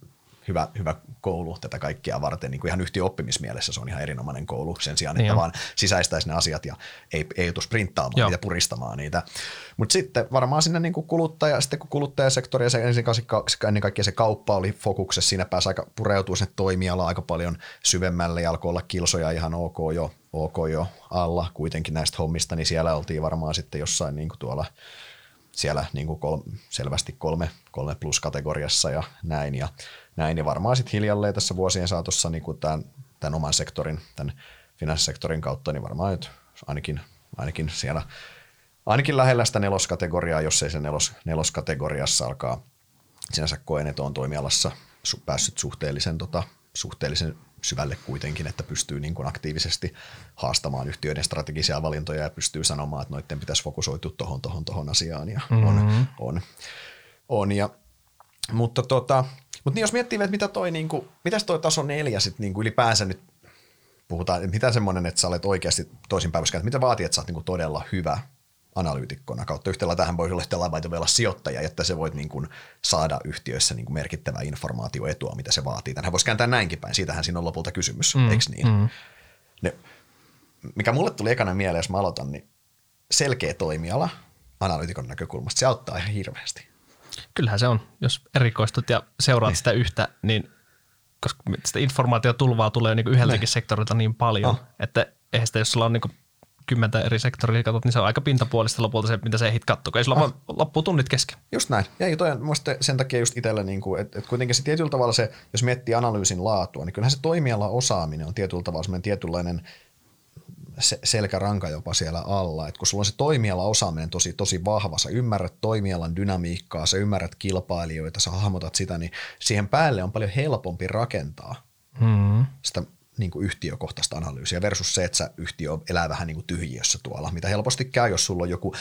hyvä, hyvä koulu tätä kaikkea varten. Niin kuin ihan yhtiö oppimismielessä se on ihan erinomainen koulu sen sijaan, että niin vaan sisäistäisi ne asiat ja ei, ei joutu sprinttaamaan Joo. niitä, puristamaan niitä. Mutta sitten varmaan sinne niin kuin kuluttaja, sitten kun kuluttajasektori ja se ensin ennen kaikkea se kauppa oli fokuksessa, siinä pääsi aika pureutua sinne toimialaan aika paljon syvemmälle ja alkoi olla kilsoja ihan ok jo, ok jo alla kuitenkin näistä hommista, niin siellä oltiin varmaan sitten jossain niin kuin tuolla siellä niin kuin kol, selvästi kolme, kolme plus kategoriassa ja näin. Ja näin. Ja varmaan sitten hiljalleen tässä vuosien saatossa niin kuin tämän, tämän oman sektorin, tämän finanssisektorin kautta, niin varmaan nyt ainakin, ainakin siellä ainakin lähellä sitä neloskategoriaa, jos ei se nelos, neloskategoriassa alkaa sinänsä koen, että on toimialassa päässyt suhteellisen, tota, suhteellisen syvälle kuitenkin, että pystyy niin kuin aktiivisesti haastamaan yhtiöiden strategisia valintoja ja pystyy sanomaan, että noiden pitäisi fokusoitua tuohon, tuohon, tuohon asiaan ja mm-hmm. on, on, on. Ja, mutta tota, mutta niin jos miettii, että mitä toi, niin kuin, mitäs toi taso neljä sit niin kuin ylipäänsä nyt puhutaan, että mitä semmoinen, että sä olet oikeasti toisinpäin, että mitä vaatii, että sä oot niin kuin todella hyvä analyytikkona kautta yhtäällä tähän voi olla yhtäällä vai olla sijoittaja, että se voit niin kuin saada yhtiöissä niin kuin merkittävää informaatioetua, mitä se vaatii. Tänhän voisi kääntää näinkin päin, siitähän siinä on lopulta kysymys, mm, eikö niin? Mm. Ne, mikä mulle tuli ekana mieleen, jos mä aloitan, niin selkeä toimiala analyytikon näkökulmasta, se auttaa ihan hirveästi. Kyllähän se on, jos erikoistut ja seuraat niin. sitä yhtä, niin koska sitä informaatiotulvaa tulee niin yhdeltäkin niin. sektorilta niin paljon, oh. että eihän sitä, jos sulla on niin kymmentä eri sektoria katsot, niin se on aika pintapuolista lopulta se, mitä se ehdit katsoa, ei sulla vaan loppuu tunnit kesken. Just näin. Ja toi on sen takia just itsellä, niin kuin, että, että kuitenkin se tietyllä tavalla se, jos miettii analyysin laatua, niin kyllähän se toimiala osaaminen on tietyllä tavalla semmoinen tietynlainen selkäranka jopa siellä alla. Et kun sulla on se toimiala osaaminen tosi, tosi vahva, sä ymmärrät toimialan dynamiikkaa, sä ymmärrät kilpailijoita, sä hahmotat sitä, niin siihen päälle on paljon helpompi rakentaa mm. sitä niin kuin yhtiökohtaista analyysiä versus se, että sä yhtiö elää vähän niin kuin tyhjiössä tuolla, mitä helposti käy, jos sulla on joku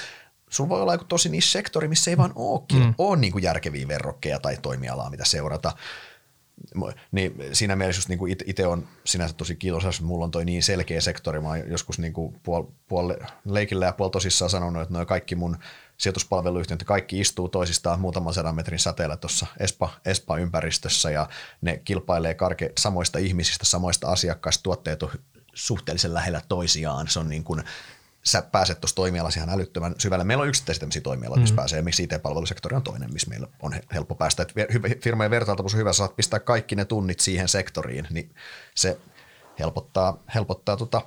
Sulla voi olla joku tosi niissä sektori, missä ei vaan ole, mm. ole niin kuin järkeviä verrokkeja tai toimialaa, mitä seurata. Niin siinä mielessä just niin itse on sinänsä tosi kiitos, että mulla on toi niin selkeä sektori. Mä oon joskus niin kuin puol, puol, leikillä ja puol tosissaan sanonut, että noin kaikki mun sijoituspalveluyhtiöt, kaikki istuu toisistaan muutaman sadan metrin säteellä tuossa Espa, Espa-ympäristössä ja ne kilpailee karke samoista ihmisistä, samoista asiakkaista, tuotteet on suhteellisen lähellä toisiaan. Se on niin kuin sä pääset tuossa toimialassa ihan älyttömän syvälle. Meillä on yksittäisiä tämmöisiä toimialoja, missä mm. pääsee. Miksi IT-palvelusektori on toinen, missä meillä on helppo päästä. Et firmojen vertailtavuus on hyvä, saat pistää kaikki ne tunnit siihen sektoriin, niin se helpottaa, helpottaa tota,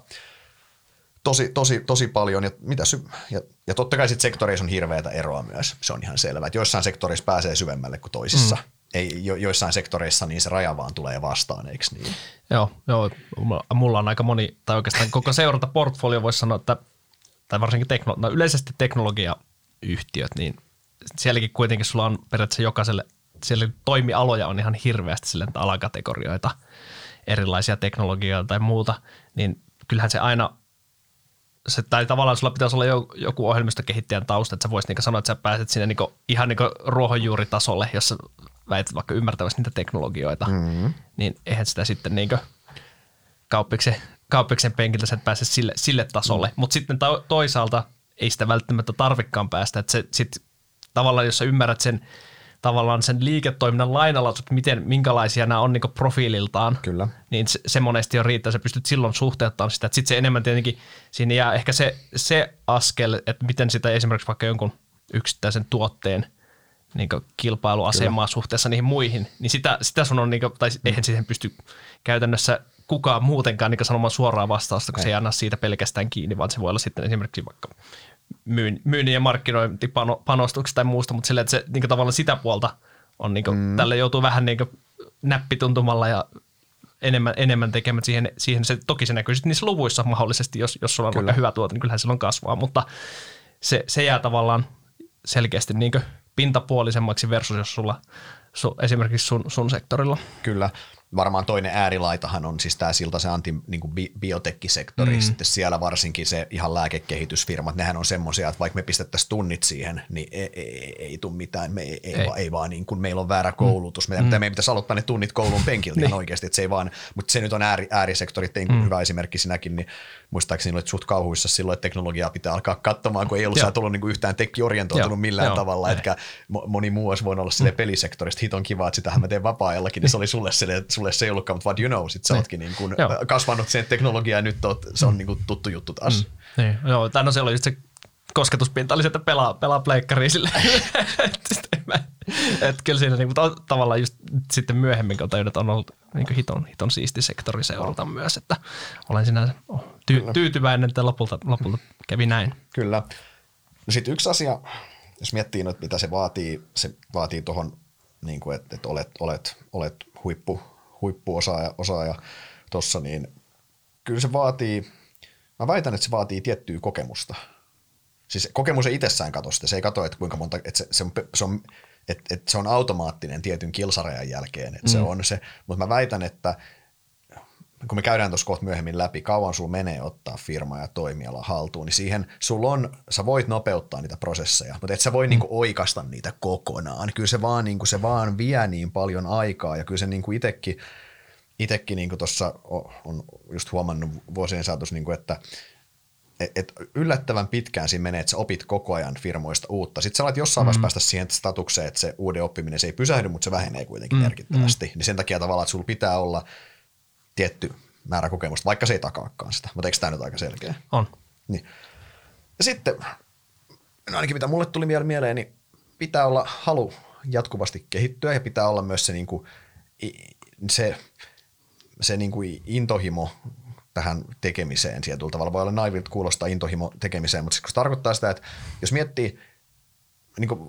tosi, tosi, tosi paljon. Ja, mitä sy- ja, ja totta kai sitten sektoreissa on hirveätä eroa myös. Se on ihan selvä. Että joissain sektoreissa pääsee syvemmälle kuin toisissa. Mm. Ei, jo, joissain sektoreissa niin se raja vaan tulee vastaan, eikö niin? Joo, joo, mulla on aika moni, tai oikeastaan koko seuranta portfolio voisi sanoa, että tai varsinkin teknolo- no yleisesti teknologiayhtiöt, niin sielläkin kuitenkin sulla on periaatteessa jokaiselle, siellä toimialoja on ihan hirveästi sille alakategorioita, erilaisia teknologioita tai muuta, niin kyllähän se aina se, tai tavallaan sulla pitäisi olla joku ohjelmistokehittäjän tausta, että sä voisit niinku sanoa, että sä pääset sinne niinku, ihan niinku ruohonjuuritasolle, jos väität vaikka ymmärtävästi niitä teknologioita, mm-hmm. niin eihän sitä sitten niinku kauppiksen kauppiksen penkiltä sä et pääse sille, sille tasolle, mm. mutta sitten to, toisaalta ei sitä välttämättä tarvikkaan päästä, että se sit tavallaan, jos sä ymmärrät sen tavallaan sen liiketoiminnan lainalaisut, miten, minkälaisia nämä on niin profiililtaan, Kyllä. niin se, se monesti on riittää, sä pystyt silloin suhteuttamaan sitä, sitten se enemmän tietenkin, siinä jää ehkä se, se askel, että miten sitä esimerkiksi vaikka jonkun yksittäisen tuotteen niin kilpailuasemaa Kyllä. suhteessa niihin muihin, niin sitä, sitä sun on, niin kuin, tai mm. eihän siihen pysty käytännössä kukaan muutenkaan niin sanomaan suoraa vastausta, kun ei. se ei anna siitä pelkästään kiinni, vaan se voi olla sitten esimerkiksi vaikka myynnin ja markkinointipanostuksesta tai muusta, mutta sillä, että se niin tavallaan sitä puolta on, niin kuin, mm. tälle joutuu vähän niin näppituntumalla ja enemmän, enemmän tekemään siihen, siihen se, toki se näkyy sitten niissä luvuissa mahdollisesti, jos, jos sulla on Kyllä. vaikka hyvä tuote, niin kyllähän silloin kasvaa, mutta se, se jää tavallaan selkeästi niin pintapuolisemmaksi versus jos sulla su, esimerkiksi sun, sun sektorilla. Kyllä, varmaan toinen äärilaitahan on siis tämä siltä se anti niin bi- biotekkisektori, mm. sitten siellä varsinkin se ihan lääkekehitysfirmat, nehän on semmoisia, että vaikka me pistettäisiin tunnit siihen, niin ei, ei, ei, ei tule mitään, me ei, ei, ei. Vaan, ei vaan niin kuin meillä on väärä mm. koulutus, meidän, mm. meidän pitäisi aloittaa ne tunnit koulun penkiltä niin. oikeasti, että se ei vaan, mutta se nyt on ääri, äärisektori, tein mm. hyvä esimerkki sinäkin, niin muistaakseni olet suht kauhuissa silloin, että teknologiaa pitää alkaa katsomaan, kun ei ollut tullut niin kuin yhtään tekki-orientoitunut millään Joo. tavalla, että moni muu olisi voinut olla sille mm. pelisektorista, hiton kiva, että sitähän mä teen vapaa-ajallakin, niin se oli sulle, sille, sulle se ei ollutkaan, mutta what you know, sit sä niin. ootkin niin kuin kasvanut sen teknologiaa ja nyt oot, se on mm. niin kuin tuttu juttu taas. Mm. Niin, joo, tai no se oli just se kosketuspinta oli se, että pelaa, pelaa pleikkariin sille. (laughs) (laughs) että kyllä siinä niinku, tavallaan just sitten myöhemmin, kun tajun, että on ollut niinku hiton, hiton siisti sektori seurata myös, että olen sinänsä ty, tyytyväinen, että lopulta, lopulta kävi näin. Kyllä. No sitten yksi asia, jos miettii nyt, mitä se vaatii, se vaatii tuohon, niin kuin, että, että olet, olet, olet huippu, huippuosaaja osaaja tuossa, niin kyllä se vaatii, mä väitän, että se vaatii tiettyä kokemusta. Siis kokemus ei itsessään katso sitä, se ei katso, että kuinka monta, että se, se on, se on että et se on automaattinen tietyn kilsarajan jälkeen, että mm. se on se, mutta mä väitän, että kun me käydään tuossa kohta myöhemmin läpi, kauan sulla menee ottaa firma ja toimiala haltuun, niin siihen sulla on, sä voit nopeuttaa niitä prosesseja, mutta et sä voi mm. niinku oikasta niitä kokonaan. Kyllä se vaan, niinku, se vaan vie niin paljon aikaa ja kyllä se niinku itekin, itekin niinku tuossa on just huomannut vuosien saatossa, niinku, että et, yllättävän pitkään siinä menee, että sä opit koko ajan firmoista uutta. Sitten sä alat jossain vaiheessa mm. päästä siihen statukseen, että se uuden oppiminen se ei pysähdy, mutta se vähenee kuitenkin mm. merkittävästi. Mm. Niin sen takia tavallaan, että sulla pitää olla tietty määrä kokemusta, vaikka se ei takaakaan sitä. Mutta eikö tämä nyt aika selkeä? On. Niin. Ja sitten, no ainakin mitä mulle tuli vielä mieleen, niin pitää olla halu jatkuvasti kehittyä ja pitää olla myös se, niin kuin, se, se niin kuin intohimo tähän tekemiseen. Tietyllä tavalla voi olla naivilta kuulostaa intohimo tekemiseen, mutta kun se tarkoittaa sitä, että jos miettii, niin kuin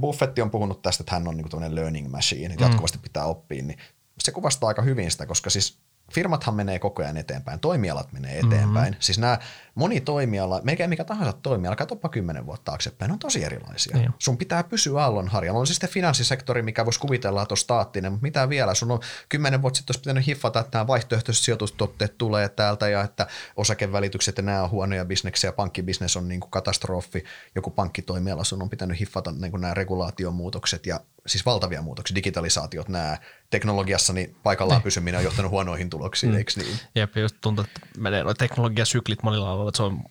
Buffetti on puhunut tästä, että hän on niin kuin learning machine, että mm. jatkuvasti pitää oppia, niin se kuvastaa aika hyvin sitä, koska siis firmathan menee koko ajan eteenpäin, toimialat menee eteenpäin. Mm-hmm. Siis nämä moni toimiala, melkein mikä tahansa toimiala, katsoppa kymmenen vuotta taaksepäin, on tosi erilaisia. Niin. Sun pitää pysyä aallonharjalla. On siis sitten finanssisektori, mikä voisi kuvitella, että on staattinen, mutta mitä vielä? Sun on kymmenen vuotta sitten olisi pitänyt hiffata, että nämä vaihtoehtoiset sijoitustotteet tulee täältä ja että osakevälitykset ja nämä on huonoja bisneksiä, pankkibisnes on niin kuin katastrofi, joku pankkitoimiala, sun on pitänyt hiffata niin kuin nämä regulaatiomuutokset ja siis valtavia muutoksia, digitalisaatiot, nämä teknologiassa, niin paikallaan pysyminen on johtanut huonoihin tuloksiin, mm. eikö niin? Jep, just tuntuu, että menee teknologiasyklit monilla että se on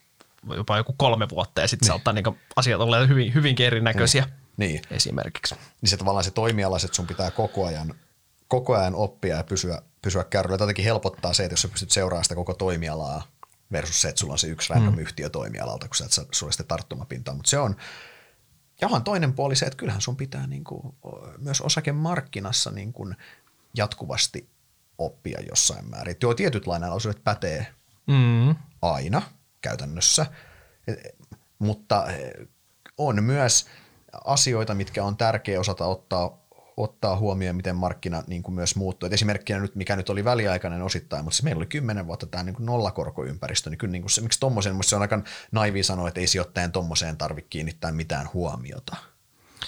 jopa joku kolme vuotta ja sitten niin. saattaa niin asiat olla hyvin, hyvinkin erinäköisiä niin. niin. esimerkiksi. Niin se tavallaan se toimiala, että sun pitää koko ajan, koko ajan oppia ja pysyä, pysyä kärryllä. Jotenkin helpottaa se, että jos sä pystyt seuraamaan sitä koko toimialaa versus se, että sulla on se yksi random mm. yhtiö toimialalta, kun sä et saa sulle sitä tarttumapintaa. Mutta se on, jahan toinen puoli se, että kyllähän sun pitää niin kuin, myös osakemarkkinassa niin kuin jatkuvasti oppia jossain määrin. Joo, tietyt lainalaisuudet pätee mm. aina käytännössä, e, mutta on myös asioita, mitkä on tärkeä osata ottaa ottaa huomioon, miten markkina niin kuin myös muuttuu. Et esimerkkinä nyt, mikä nyt oli väliaikainen osittain, mutta siis meillä oli kymmenen vuotta tämä niin kuin nollakorkoympäristö, niin kyllä niin kuin se, miksi tommosen, se on aika naivi sanoa, että ei sijoittajan tommoseen tarvitse kiinnittää mitään huomiota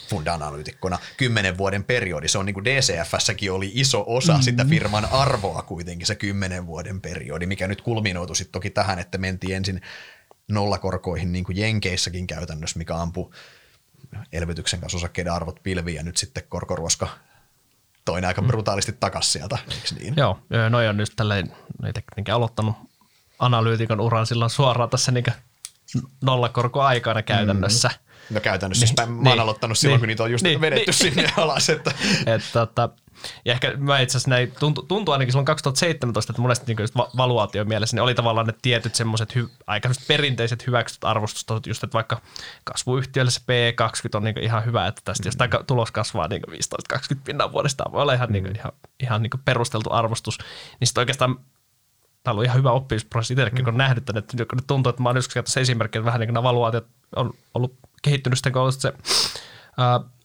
funda-analyytikkona kymmenen vuoden periodi. Se on niin kuin DCFssäkin oli iso osa mm-hmm. sitä firman arvoa kuitenkin se kymmenen vuoden periodi, mikä nyt kulminoitu sitten toki tähän, että mentiin ensin nollakorkoihin niin kuin Jenkeissäkin käytännössä, mikä ampui elvytyksen kanssa osakkeiden arvot pilviin ja nyt sitten korkoruoska toinen aika mm. brutaalisti takas sieltä, eikö niin? Joo, noi on nyt tälleen itsekin aloittanut analyytikon uran silloin suoraan tässä niin nollakorko-aikana käytännössä. Mm. No käytännössä, siis niin, mä oon niin, aloittanut silloin, niin, kun niitä on just niin, vedetty niin, sinne alas. Että. Et, tota, ja ehkä mä itse asiassa näin, tuntuu, tuntuu ainakin silloin 2017, että monesti niin valuaatio mielessä ne oli tavallaan ne tietyt semmoiset hy, aika perinteiset hyväksytyt arvostustasot, just että vaikka kasvuyhtiölle se P20 on niin ihan hyvä, että tästä mm. jos tulos kasvaa niin 15-20 pinnan vuodesta, voi olla ihan, mm. niin ihan, ihan niin perusteltu arvostus, niin sitten oikeastaan tämä on ollut ihan hyvä oppimisprosessi itsellekin, mm. kun on nähnyt että nyt tuntuu, että mä oon joskus esimerkki, että vähän niin kuin nämä valuaatiot on ollut kehittynyt kun on se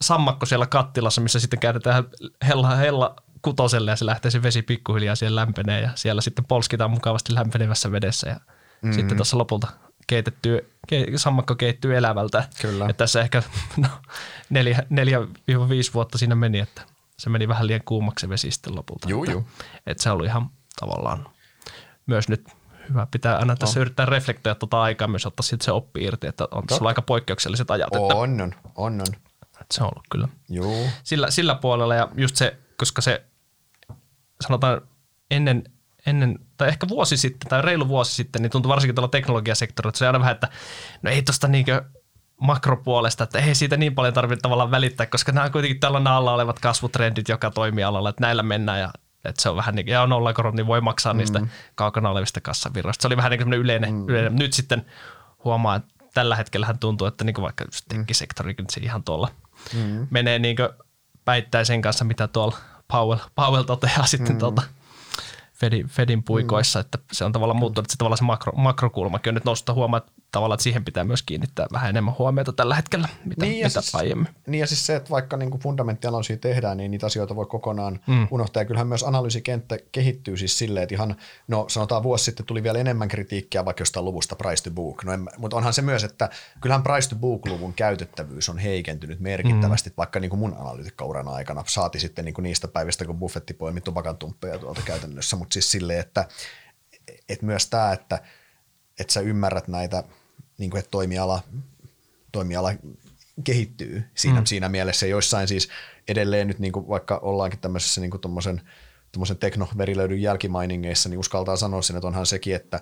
sammakko siellä kattilassa, missä sitten käytetään hella, hella kutoselle ja se lähtee se vesi pikkuhiljaa siellä lämpenee ja siellä sitten polskitaan mukavasti lämpenevässä vedessä ja mm. sitten tuossa lopulta keitetty, ke, sammakko keittyy elävältä. Kyllä. Että tässä ehkä no, neljä, neljä viisi vuotta siinä meni, että se meni vähän liian kuumaksi se vesi sitten lopulta. Juu, että, juu. että se oli ihan tavallaan myös nyt hyvä. Pitää aina tässä no. yrittää reflektoida tuota aikaa myös, ottaa sitten se oppi irti, että on tässä aika poikkeukselliset ajat. On, että, on, on, on. Se on ollut kyllä. Joo. Sillä, sillä puolella ja just se, koska se sanotaan ennen, ennen, tai ehkä vuosi sitten tai reilu vuosi sitten, niin tuntui varsinkin tuolla teknologiasektorilla, että se on aina vähän, että no ei tuosta niinkö makropuolesta, että ei siitä niin paljon tarvitse tavallaan välittää, koska nämä on kuitenkin tällä alla olevat kasvutrendit joka toimialalla, että näillä mennään ja että se on vähän niin, ja nollakorot, niin voi maksaa mm. niistä kaukana olevista kassavirroista. Se oli vähän niin kuin yleinen, mm. yleinen. Nyt sitten huomaa, että tällä hetkellä tuntuu, että niin kuin vaikka just mm. sektorikin se ihan tuolla mm. menee niin kuin päittäin sen kanssa, mitä tuolla Powell, Powell toteaa sitten mm. tuolta Fedin, Fedin puikoissa, mm. että se on tavallaan muuttunut, että se tavallaan se makro, makrokulmakin on nyt noussut huomaa, että tavallaan että siihen pitää myös kiinnittää vähän enemmän huomiota tällä hetkellä, mitä, niin mitä siis, aiemmin. Niin ja siis se, että vaikka niin fundamenttianalyysiä tehdään, niin niitä asioita voi kokonaan mm. unohtaa. Ja kyllähän myös analyysikenttä kehittyy siis silleen, että ihan, no sanotaan vuosi sitten tuli vielä enemmän kritiikkiä vaikka jostain luvusta price to book. No en, mutta onhan se myös, että kyllähän price to book-luvun käytettävyys on heikentynyt merkittävästi, mm. vaikka niin kuin mun analyytikkauran aikana. Saati sitten niin kuin niistä päivistä, kun buffetti poimi tupakan tumppeja tuolta käytännössä, mutta siis silleen, että, että myös tämä, että, että sä ymmärrät näitä – niin kuin, että toimiala, toimiala kehittyy siinä, mm. siinä mielessä. Joissain siis edelleen nyt niin kuin vaikka ollaankin tämmöisessä niin kuin tommosen, tommosen teknoverilöydyn jälkimainingeissa, niin uskaltaa sanoa sen, että onhan sekin, että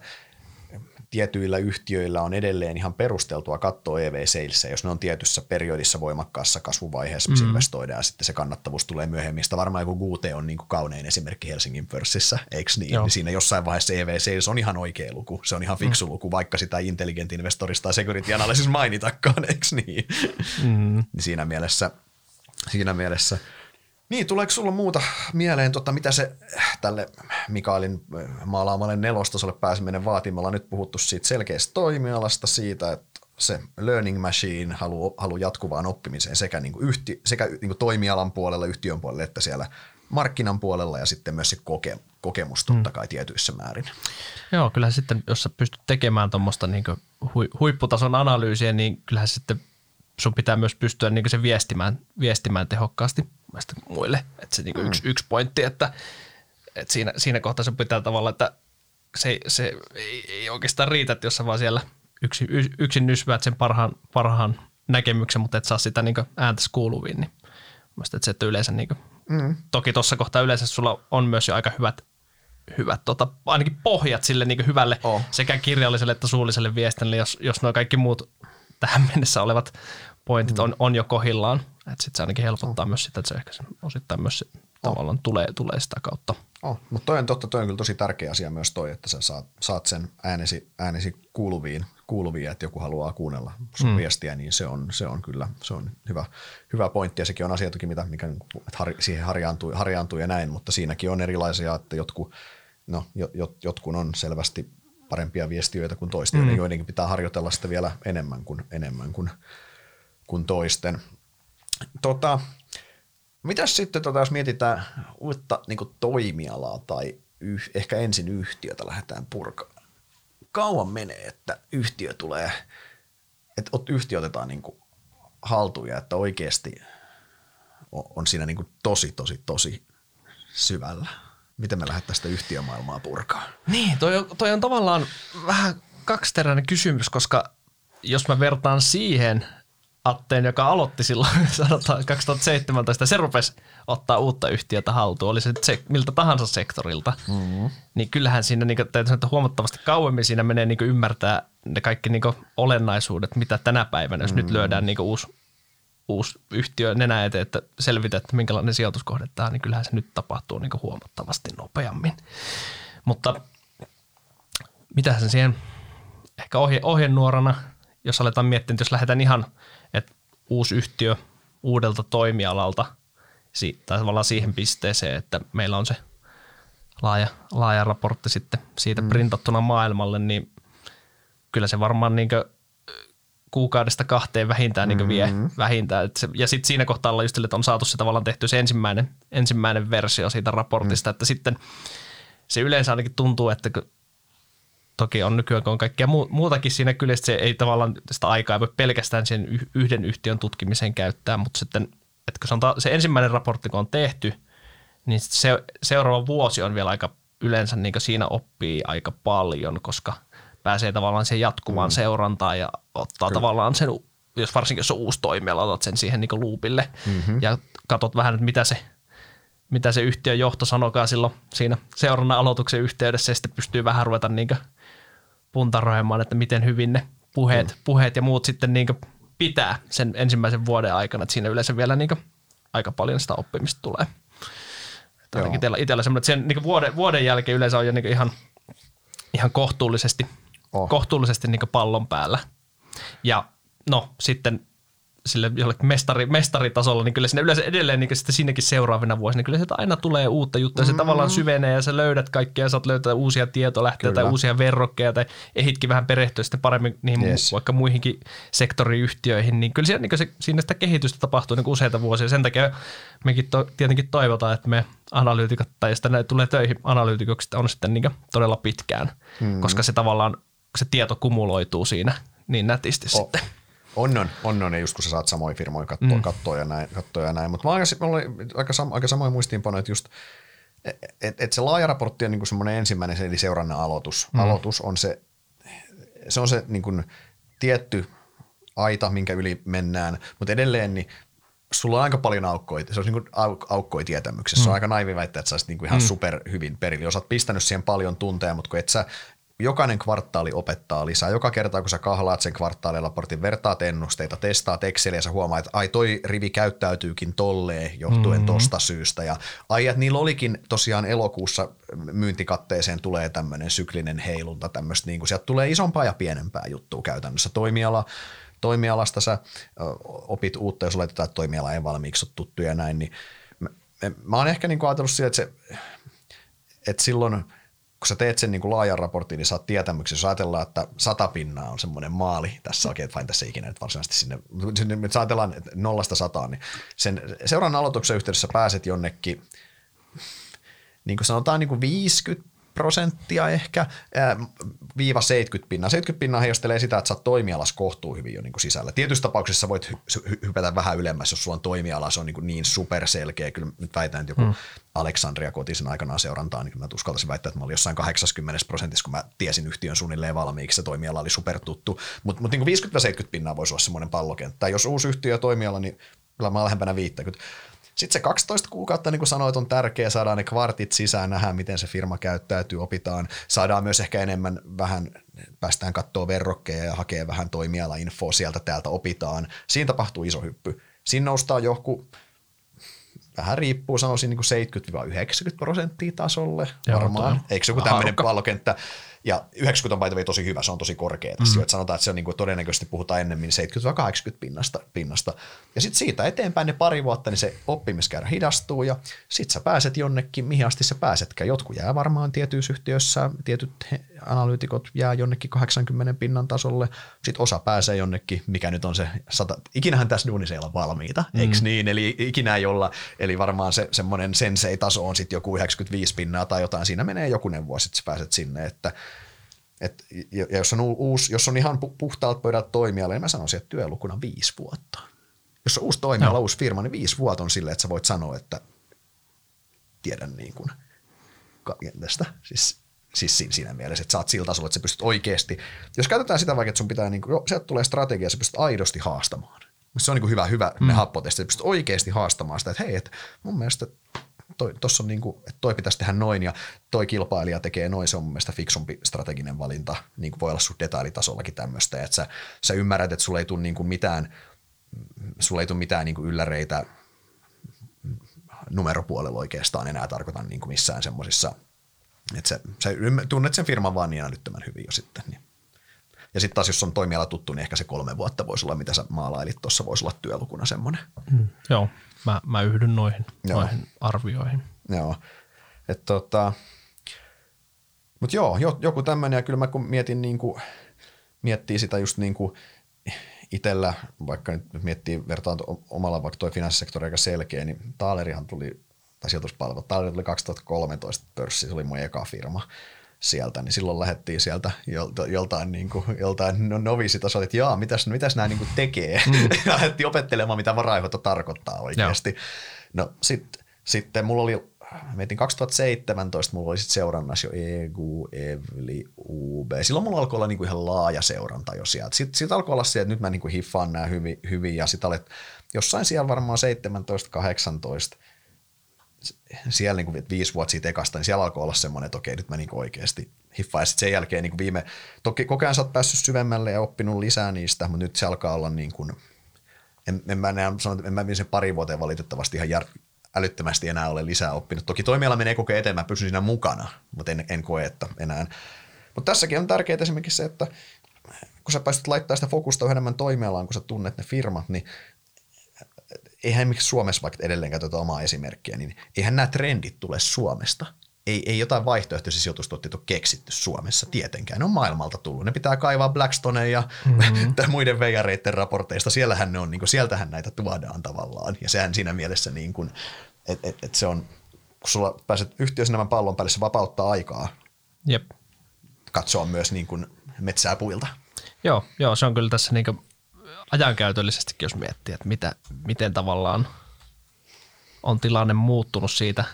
tietyillä yhtiöillä on edelleen ihan perusteltua katsoa ev sales jos ne on tietyssä periodissa voimakkaassa kasvuvaiheessa, missä mm. investoidaan ja sitten se kannattavuus tulee myöhemmin. Sitä varmaan joku Gute on niin kuin kaunein esimerkki Helsingin pörssissä, eikö niin? niin? Siinä jossain vaiheessa ev sales on ihan oikea luku, se on ihan fiksu mm. luku, vaikka sitä intelligent investorista tai security analysis mainitakaan, eikö niin? Mm. niin siinä mielessä, siinä mielessä – niin, tuleeko sulla muuta mieleen, tota, mitä se tälle Mikaelin maalaamalle nelostasolle pääseminen vaatii? Me ollaan nyt puhuttu siitä selkeästä toimialasta, siitä, että se learning machine haluaa halu jatkuvaan oppimiseen sekä, niin kuin yhti, sekä niin kuin toimialan puolella, yhtiön puolella, että siellä markkinan puolella ja sitten myös se koke, kokemus totta mm. kai mm. tietyissä määrin. Joo, kyllähän sitten, jos sä pystyt tekemään tuommoista niin huipputason analyysiä, niin kyllähän sitten sun pitää myös pystyä niin se viestimään, viestimään tehokkaasti muille. Että se niin mm. yksi, yksi pointti, että, että siinä, siinä kohtaa se pitää tavalla, että se, se ei, ei oikeastaan riitä, että jos sä vaan siellä yksin, yksin nysväät sen parhaan, parhaan näkemyksen, mutta et saa sitä niin ääntäs kuuluviin, niin Mielestäni, että se, että yleensä niin kuin, mm. toki tuossa kohtaa yleensä sulla on myös jo aika hyvät, hyvät tota, ainakin pohjat sille niin hyvälle oh. sekä kirjalliselle että suulliselle viestinnälle, jos, jos nuo kaikki muut tähän mennessä olevat pointit mm. on, on jo kohillaan. Että sitten se ainakin helpottaa oh. myös sitä, että se ehkä se osittain myös oh. tavallaan tulee, tulee sitä kautta. Oh, mutta toi on totta, toi on kyllä tosi tärkeä asia myös toi, että sä saat, saat sen äänesi, äänesi kuuluviin, kuuluviin, että joku haluaa kuunnella sun mm. viestiä, niin se on, se on kyllä se on hyvä, hyvä pointti ja sekin on asia toki, mitä, mikä että har, siihen harjaantuu, harjaantuu ja näin, mutta siinäkin on erilaisia, että jotkut, no, jot, jotkun on selvästi parempia viestiöitä kuin toisten, mm. joidenkin pitää harjoitella sitä vielä enemmän kuin, enemmän kuin, kuin toisten. Tota, Mitäs sitten, tota, jos mietitään uutta niin toimialaa tai yh, ehkä ensin yhtiötä lähdetään purkamaan. Kauan menee, että yhtiö tulee, että yhtiö otetaan niin kuin että oikeasti on siinä niin kuin tosi, tosi, tosi syvällä. Miten me lähdetään sitä yhtiömaailmaa purkaa? Niin, toi on, toi on tavallaan vähän kaksiteräinen kysymys, koska jos mä vertaan siihen – Atteen, joka aloitti silloin (laughs) sanotaan 2017, se rupesi ottaa uutta yhtiötä haltuun, oli se se miltä tahansa sektorilta, mm-hmm. niin kyllähän siinä niin täytyy sanoa, että huomattavasti kauemmin siinä menee niin ymmärtää ne kaikki niin olennaisuudet, mitä tänä päivänä, jos mm-hmm. nyt lyödään niin uusi, uusi yhtiö nenä eteen, että selvitä, että minkälainen sijoituskohde tämä on, niin kyllähän se nyt tapahtuu niin huomattavasti nopeammin. Mutta mitä sen siihen ehkä ohje, ohjenuorana, jos aletaan miettiä, että jos lähdetään ihan – että uusi yhtiö uudelta toimialalta tai tavallaan siihen pisteeseen, että meillä on se laaja, laaja raportti sitten siitä mm. printattuna maailmalle, niin kyllä se varmaan niin kuukaudesta kahteen vähintään niin vie mm-hmm. vähintään. Et se, ja sitten siinä kohtaa ollaan just, että on saatu se tavallaan tehty se ensimmäinen, ensimmäinen versio siitä raportista, mm. että sitten se yleensä ainakin tuntuu, että toki on nykyään, kun on kaikkea muutakin siinä kyllä, se ei tavallaan sitä aikaa voi pelkästään sen yhden yhtiön tutkimiseen käyttää, mutta sitten, että kun ta- se ensimmäinen raportti, kun on tehty, niin se, seuraava vuosi on vielä aika yleensä niin siinä oppii aika paljon, koska pääsee tavallaan siihen jatkuvaan mm. seurantaan ja ottaa Kyllä. tavallaan sen, jos varsinkin jos on uusi toimiala, otat sen siihen niin luupille mm-hmm. ja katsot vähän, että mitä se, mitä se yhtiön johto sanokaa silloin siinä seurannan aloituksen yhteydessä ja sitten pystyy vähän ruveta niin puntaroimaan, että miten hyvin ne puheet, mm. puheet ja muut sitten niin pitää sen ensimmäisen vuoden aikana, että siinä yleensä vielä niin aika paljon sitä oppimista tulee. Että ainakin itsellä, itsellä semmoinen, että sen niin vuoden, vuoden jälkeen yleensä on jo niin ihan, ihan kohtuullisesti, oh. kohtuullisesti niin pallon päällä. Ja no sitten sille jollekin mestari, mestaritasolla, niin kyllä sinne yleensä edelleen niin sitten siinäkin seuraavina vuosina, niin kyllä sieltä aina tulee uutta juttua. Se mm. tavallaan syvenee ja sä löydät kaikkea, saat löytää uusia tietolähteitä tai uusia verrokkeja tai ehitkin vähän perehtyä sitten paremmin niihin yes. vaikka muihinkin sektoriyhtiöihin, niin kyllä siinä, niin se, siinä sitä kehitystä tapahtuu niin useita vuosia. Sen takia mekin to, tietenkin toivotaan, että me analyytikot tai tänne tulee töihin analyytikoksi, on sitten niin todella pitkään, mm. koska se tavallaan se tieto kumuloituu siinä niin nätisti oh. sitten. On, on, on, on, just kun sä saat samoja firmoja katsoa, mm. katsoa ja näin. Katsoa ja näin. Mutta mä oli aika, sam, aika samoin muistiinpanoja, että just että et, et se laaja raportti on niinku semmoinen ensimmäinen, eli seurannan aloitus. Mm. Aloitus on se, se on se niinku tietty aita, minkä yli mennään, mutta edelleen niin sulla on aika paljon aukkoja, se on niin auk- aukkoja tietämyksessä. Mm. Se on mm. aika naivi väittää, että sä olisit niin ihan mm. super hyvin perillä. Osaat pistänyt siihen paljon tunteja, mutta kun et sä jokainen kvartaali opettaa lisää. Joka kerta, kun sä kahlaat sen kvartaalilaportin, vertaat ennusteita, testaat Exceliä ja sä huomaat, että ai toi rivi käyttäytyykin tolleen johtuen mm-hmm. tosta syystä. Ja ai, että niillä olikin tosiaan elokuussa myyntikatteeseen tulee tämmöinen syklinen heilunta, tämmöistä niin kuin sieltä tulee isompaa ja pienempää juttua käytännössä. Toimiala, toimialasta sä opit uutta, jos laitetaan, että toimiala ei valmiiksi ole tuttu ja näin, niin mä, mä oon ehkä niin kuin ajatellut sitä, että, se, että silloin – kun sä teet sen niin kuin laajan raportin, niin saat tietämyksen. Jos ajatellaan, että sata pinnaa on semmoinen maali tässä oikein, vain tässä ikinä nyt varsinaisesti sinne, sinne jos ajatellaan että nollasta sataan, niin sen seuraavan aloituksen yhteydessä pääset jonnekin, niin kuin sanotaan niin kuin 50 prosenttia ehkä, ää, viiva 70 pinnaa. 70 pinnaa heijastelee sitä, että sä oot toimialas kohtuu hyvin jo niin kuin sisällä. Tietyissä tapauksissa voit hy- hypätä vähän ylemmäs, jos sulla on toimiala, se on niin, kuin niin superselkeä. Kyllä nyt väitän, että joku mm. Aleksandria Kotisen aikanaan seurantaa, niin mä uskaltaisin väittää, että mä olin jossain 80 prosentissa, kun mä tiesin yhtiön suunnilleen valmiiksi, se toimiala oli supertuttu. Mutta mut niin 50-70 pinnaa voisi olla semmoinen pallokenttä. Jos uusi yhtiö ja toimiala, niin kyllä mä olen lähempänä 50. Sitten se 12 kuukautta, niin kuin sanoit, on tärkeä, saadaan ne kvartit sisään, nähdään, miten se firma käyttäytyy, opitaan, saadaan myös ehkä enemmän vähän, päästään katsoa verrokkeja ja hakee vähän toimialainfoa sieltä täältä opitaan. Siinä tapahtuu iso hyppy. Siinä noustaan joku vähän riippuu, sanoisin niin 70-90 prosenttia tasolle varmaan. Eikö se joku tämmöinen pallokenttä? Ja 90 on tosi hyvä, se on tosi korkea tässä mm. sanotaan, että se on niin kuin todennäköisesti puhutaan ennemmin 70-80 pinnasta. pinnasta. Ja sitten siitä eteenpäin ne pari vuotta, niin se oppimiskäyrä hidastuu ja sitten sä pääset jonnekin, mihin asti sä pääsetkään. Jotkut jää varmaan tietyissä yhtiöissä, tietyt analyytikot jää jonnekin 80 pinnan tasolle, sitten osa pääsee jonnekin, mikä nyt on se, sata, ikinähän tässä duunissa ei olla valmiita, mm. eikö niin? Eli ikinä ei olla, eli varmaan se semmoinen sensei-taso on sitten joku 95 pinnaa tai jotain, siinä menee jokunen vuosi, että sä pääset sinne, että et, ja jos on, uusi, jos on ihan puhtaalta pöydältä toimiala, niin mä sanoisin, että työlukuna viisi vuotta. Jos on uusi toimiala, no. uusi firma, niin viisi vuotta on silleen, että sä voit sanoa, että tiedän niin kuin tästä. Siis, siis siinä mielessä, että sä oot sillä tasolla, että sä pystyt oikeasti, jos käytetään sitä vaikka, että sun pitää, niin kuin, jo, sieltä tulee strategia, sä pystyt aidosti haastamaan. Se on niin kuin hyvä, hyvä mm. happotesti, että pystyt oikeasti haastamaan sitä, että hei, että mun mielestä toi, tossa on niinku, että toi pitäisi tehdä noin ja toi kilpailija tekee noin, se on mun mielestä fiksumpi strateginen valinta. Niin kuin voi olla sun detailitasollakin tämmöistä, että sä, sä ymmärrät, että sulla ei tule niinku mitään, sulla ei tule mitään niinku ylläreitä numeropuolella oikeastaan enää tarkoitan niinku missään semmoisissa, että sä, sä tunnet sen firman vaan niin älyttömän hyvin jo sitten. Niin. Ja sitten taas, jos on toimiala tuttu, niin ehkä se kolme vuotta voisi olla, mitä sä maalailit. Tuossa, voisi olla työlukuna semmoinen. Mm, joo, mä, mä yhdyn noihin, joo. noihin arvioihin. Joo, että tota, mutta joo, joku tämmöinen, ja kyllä mä kun mietin niin kuin, miettii sitä just niin kuin itsellä, vaikka nyt miettii vertaan omalla vaikka toi finanssisektori aika selkeä, niin Taalerihan tuli, tai sijoituspalvelu, Taaleri tuli 2013 pörssi, se oli mun eka firma sieltä, niin silloin lähdettiin sieltä jolta, joltain, niin kuin, joltain no, novisitasolta, että jaa, mitäs, mitäs nämä niin kuin tekee. Mm. (laughs) ja lähdettiin opettelemaan, mitä varainhoito tarkoittaa oikeasti. Joo. No sit, sitten mulla oli, mietin 2017, mulla oli sitten seurannassa jo EGU, EVLI, UB. Silloin mulla alkoi olla niin kuin ihan laaja seuranta jo sieltä. Sitten sit alkoi olla se, että nyt mä niin kuin hiffaan nämä hyvin, hyvin ja sitten olet jossain siellä varmaan 17-18 siellä niin kuin viisi vuotta siitä ekasta, niin siellä alkoi olla semmoinen, että okei, nyt mä niin oikeasti hiffaan. Ja sitten sen jälkeen niin viime, toki koko ajan sä oot päässyt syvemmälle ja oppinut lisää niistä, mutta nyt se alkaa olla niin kuin, en, en mä enää sano, en mä sen pari vuoteen valitettavasti ihan jär, älyttömästi enää ole lisää oppinut. Toki toimiala menee koko ajan eteen, mä pysyn siinä mukana, mutta en, en koe, että enää. Mutta tässäkin on tärkeää esimerkiksi se, että kun sä pääset laittaa sitä fokusta enemmän toimialaan, kun sä tunnet ne firmat, niin eihän miksi Suomessa vaikka edelleen käytetä omaa esimerkkiä, niin eihän nämä trendit tule Suomesta. Ei, ei jotain vaihtoehtoisia sijoitustuotteita ole keksitty Suomessa tietenkään. Ne on maailmalta tullut. Ne pitää kaivaa Blackstone ja mm-hmm. (laughs) muiden veijareiden raporteista. Siellähän ne on, niin kuin, sieltähän näitä tuodaan tavallaan. Ja sehän siinä mielessä, niin kuin, että et, et se on, kun sulla pääset yhtiössä nämä pallon päälle, se vapauttaa aikaa Jep. katsoa myös niin kuin metsää puilta. Joo, joo, se on kyllä tässä niin ajankäytöllisestikin, jos miettii, että mitä, miten tavallaan on tilanne muuttunut siitä,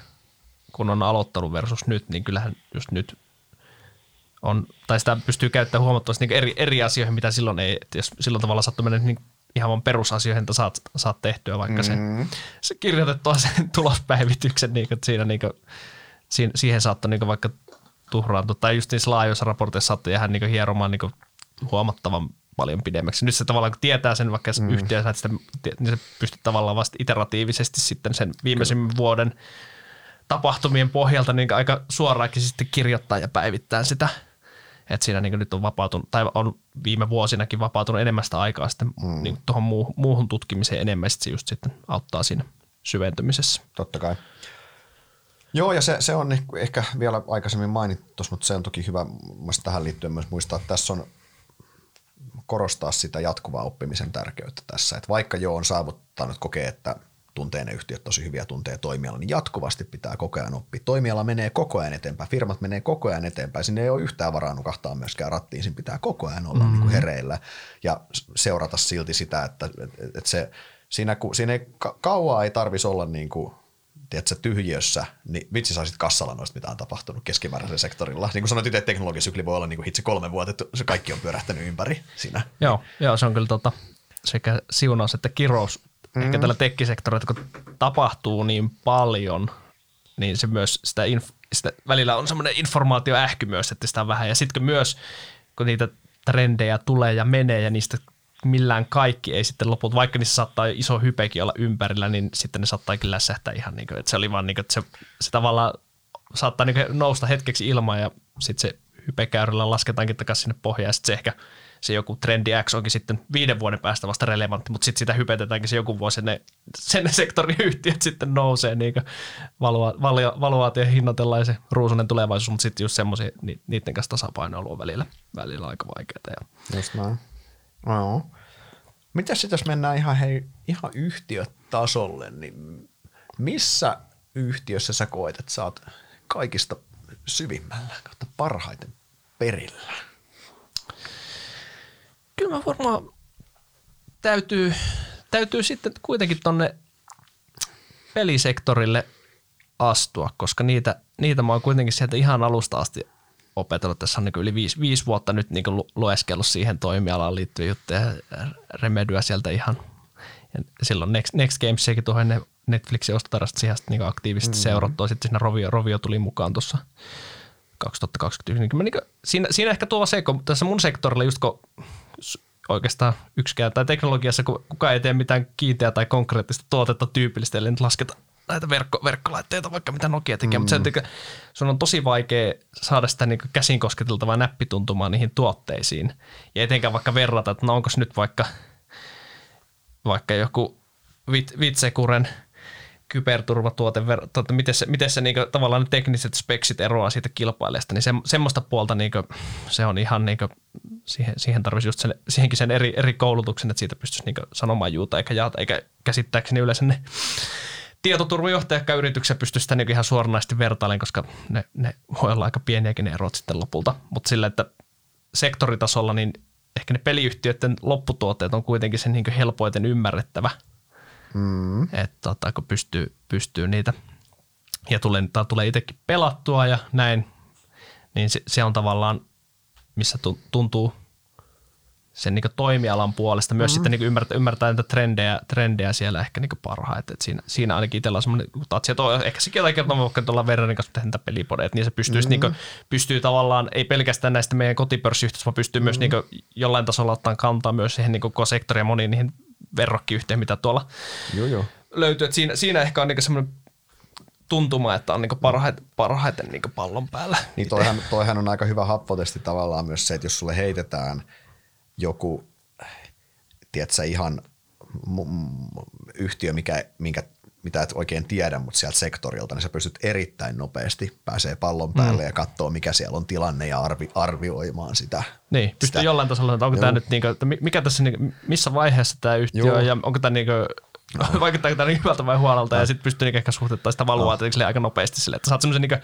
kun on aloittanut versus nyt, niin kyllähän just nyt on, tai sitä pystyy käyttämään huomattavasti niin eri, eri asioihin, mitä silloin ei, että jos silloin tavalla sattuu mennä niin ihan vaan perusasioihin, että saat, saat tehtyä vaikka mm. se, se kirjoitettua (laughs) sen tulospäivityksen, niin kuin, siinä, niin kuin, siihen, siihen saattoi niin vaikka tuhraantua, tai just niissä laajoissa raporteissa saattoi jäädä niin hieromaan niin huomattavan paljon pidemmäksi. Nyt se tavallaan, kun tietää sen vaikka mm. yhtiössä, että sitä, niin se pystyy tavallaan vasta iteratiivisesti sitten sen viimeisen Kyllä. vuoden tapahtumien pohjalta niin aika suoraankin sitten kirjoittaa ja päivittää sitä. Että siinä niin nyt on vapautunut, tai on viime vuosinakin vapautunut enemmän sitä aikaa sitten mm. niin tuohon muuhun, muuhun tutkimiseen enemmän, sitten se just sitten auttaa siinä syventymisessä. Totta kai. Joo, ja se, se on ehkä vielä aikaisemmin mainittu, mutta se on toki hyvä tähän liittyen myös muistaa, että tässä on korostaa sitä jatkuvaa oppimisen tärkeyttä tässä. Että vaikka jo on saavuttanut kokee, että tuntee ne yhtiöt tosi hyviä, tuntee toimiala, niin jatkuvasti pitää koko ajan oppia. Toimiala menee koko ayan eteenpäin, firmat menee koko ajan eteenpäin. Sinne ei ole yhtään varaa nukahtaa myöskään rattiin, siinä pitää koko ajan olla mm-hmm. niin kuin hereillä ja seurata silti sitä, että, että, että se, siinä, siinä ei, kauaa ei tarvitsisi olla niin kuin tiedätkö, tyhjiössä, niin vitsi saisit kassalla noista, mitä on tapahtunut keskimääräisellä sektorilla. Niin kuin sanoit että teknologisykli voi olla niin kuin hitse kolme vuotta, että se kaikki on pyörähtänyt ympäri siinä. Joo, joo se on kyllä tota, sekä siunaus että kirous mm. ehkä tällä tekkisektorilla, kun tapahtuu niin paljon, niin se myös sitä, inf- sitä välillä on semmoinen informaatioähky myös, että sitä on vähän. Ja sitten myös, kun niitä trendejä tulee ja menee ja niistä millään kaikki ei sitten loput, vaikka niissä saattaa iso hypekin olla ympärillä, niin sitten ne saattaa kyllä lässähtää ihan niin kuin, että se oli vaan niin kuin, että se, se tavallaan saattaa niin nousta hetkeksi ilmaan ja sitten se hypekäyrillä lasketaankin takaisin sinne pohjaan ja sitten se ehkä se joku trendi X onkin sitten viiden vuoden päästä vasta relevantti, mutta sitten sitä hypetetäänkin se joku vuosi, ne, sen sektorin yhtiöt sitten nousee, niin valua, valua, valuaatio hinnoitellaan ja se ruusunen tulevaisuus, mutta sitten just semmoisia, niiden kanssa tasapainoilu on välillä, välillä aika vaikeaa. Ja. Just näin. No. Mitäs sitten jos mennään ihan, hei, ihan yhtiötasolle, niin missä yhtiössä sä koet, että sä oot kaikista syvimmällä kautta parhaiten perillä? Kyllä mä varmaan täytyy, täytyy sitten kuitenkin tonne pelisektorille astua, koska niitä, niitä mä oon kuitenkin sieltä ihan alusta asti opetellut. Tässä on niin yli viisi, viisi vuotta nyt niin lueskellut siihen toimialaan liittyviä juttuja remedyä sieltä ihan. Ja silloin Next, Next Gamesiakin tuohon Netflixin ostotarasta siihen niin aktiivisesti mm-hmm. seurattua. Sitten siinä Rovio, Rovio tuli mukaan tuossa 2021. Niin, niin siinä, siinä ehkä tuo se, kun tässä mun sektorilla just kun oikeastaan yksikään, tai teknologiassa kun kukaan ei tee mitään kiinteää tai konkreettista tuotetta tyypillistä, eli nyt lasketa näitä verkko, verkkolaitteita, vaikka mitä Nokia tekee, mm. mutta sen takia sun on tosi vaikea saada sitä niin käsin kosketeltavaa näppituntumaa niihin tuotteisiin. Ja etenkään vaikka verrata, että no onko nyt vaikka, vaikka joku Vitsekuren kyberturvatuote, tuota, miten se, miten se niinku, tavallaan ne tekniset speksit eroaa siitä kilpailijasta, niin se, semmoista puolta niinku, se on ihan, niinku, siihen, siihen tarvitsisi just sen, siihenkin sen eri, eri koulutuksen, että siitä pystyisi niinku sanomaan juuta eikä jaata, eikä käsittääkseni yleensä ne tietoturvajohtajakka yrityksiä pystyy sitä niin ihan suoranaisesti vertailemaan, koska ne, ne voi olla aika pieniäkin ne erot sitten lopulta. Mutta sillä, että sektoritasolla niin ehkä ne peliyhtiöiden lopputuotteet on kuitenkin sen niin helpoiten ymmärrettävä, mm. että tota, kun pystyy, pystyy niitä ja tulee, tulee itsekin pelattua ja näin, niin se, se on tavallaan, missä tuntuu – sen niin toimialan puolesta, myös mm-hmm. sitten niin ymmärtää, ymmärtää niitä trendejä, trendejä siellä ehkä niin parhaiten. Et siinä, siinä ainakin itsellä on semmoinen tatsi, että ehkä sekin jotain kertaa vaikka tuolla verran kanssa tehdä niitä pelipodeja, niin se pystyisi, mm-hmm. niin pystyy tavallaan, ei pelkästään näistä meidän kotipörssiyhtiöistä, vaan pystyy mm-hmm. myös niin jollain tasolla ottaa kantaa myös siihen niin koko sektoriin ja moniin niihin verrokkiyhteen, mitä tuolla joo, joo. löytyy. Et siinä, siinä ehkä on niin semmoinen tuntuma, että on niin parhaiten, parhaiten niin pallon päällä. Niin toihan, toihan on aika hyvä happotesti tavallaan myös se, että jos sulle heitetään – joku, tiedätkö, ihan yhtiö, mikä, minkä, mitä et oikein tiedä, mutta sieltä sektorilta, niin sä pystyt erittäin nopeasti pääsee pallon päälle mm. ja katsoo, mikä siellä on tilanne ja arvi, arvioimaan sitä. Niin, pystyy sitä. jollain tasolla, että onko Joo. tämä nyt, niin kuin, että mikä tässä, niin, missä vaiheessa tämä yhtiö on ja onko tämä niin kuin, no. (laughs) vaikuttaako tämä niin hyvältä vai huonolta no. ja sitten pystyy niin ehkä suhteuttaa sitä valuaatiota no. aika nopeasti sille, että saat semmoisen niin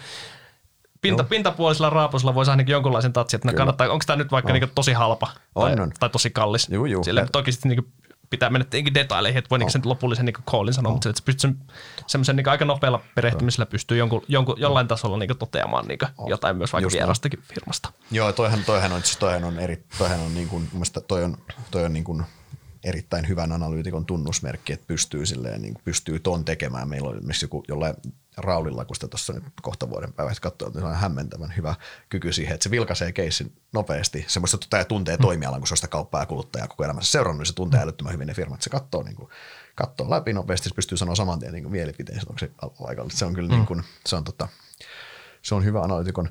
pinta, pintapuolisella raapuisella voisi ainakin jonkunlaisen tatsin, että kannattaa, onko tämä nyt vaikka no. niin tosi halpa on, tai, on. tai tosi kallis. Juu, juu. Sille, toki sitten niin pitää mennä tietenkin detaileihin, että voi no. sen lopullisen niin callin sanoa, no. mutta että se pystyy semmoisen niin aika nopealla perehtymisellä pystyy jonkun, jonkun, jollain tasolla niin toteamaan niin jotain myös vaikka vierastakin firmasta. Joo, toihan, toihan on, siis toihan on, eri, toihan on niin kuin, toi on, toi on niin kuin erittäin hyvän analyytikon tunnusmerkki, että pystyy, silleen, niin pystyy ton tekemään. Meillä on esimerkiksi joku, jollain Raulilla, kun sitä tuossa nyt kohta vuoden päivästä katsoo, niin on hämmentävän hyvä kyky siihen, että se vilkaisee keissin nopeasti. Semmoista että tuntee toimialan, kun se on sitä kauppaa ja kuluttajaa koko elämässä seurannut, niin se tuntee älyttömän hyvin ne firmat. Se katsoo, niin kuin, katsoo läpi nopeasti, se pystyy sanoa saman tien niin mielipiteen, onko se paikalla. Se on kyllä mm. niin kuin, se on, tota, se on hyvä analyytikon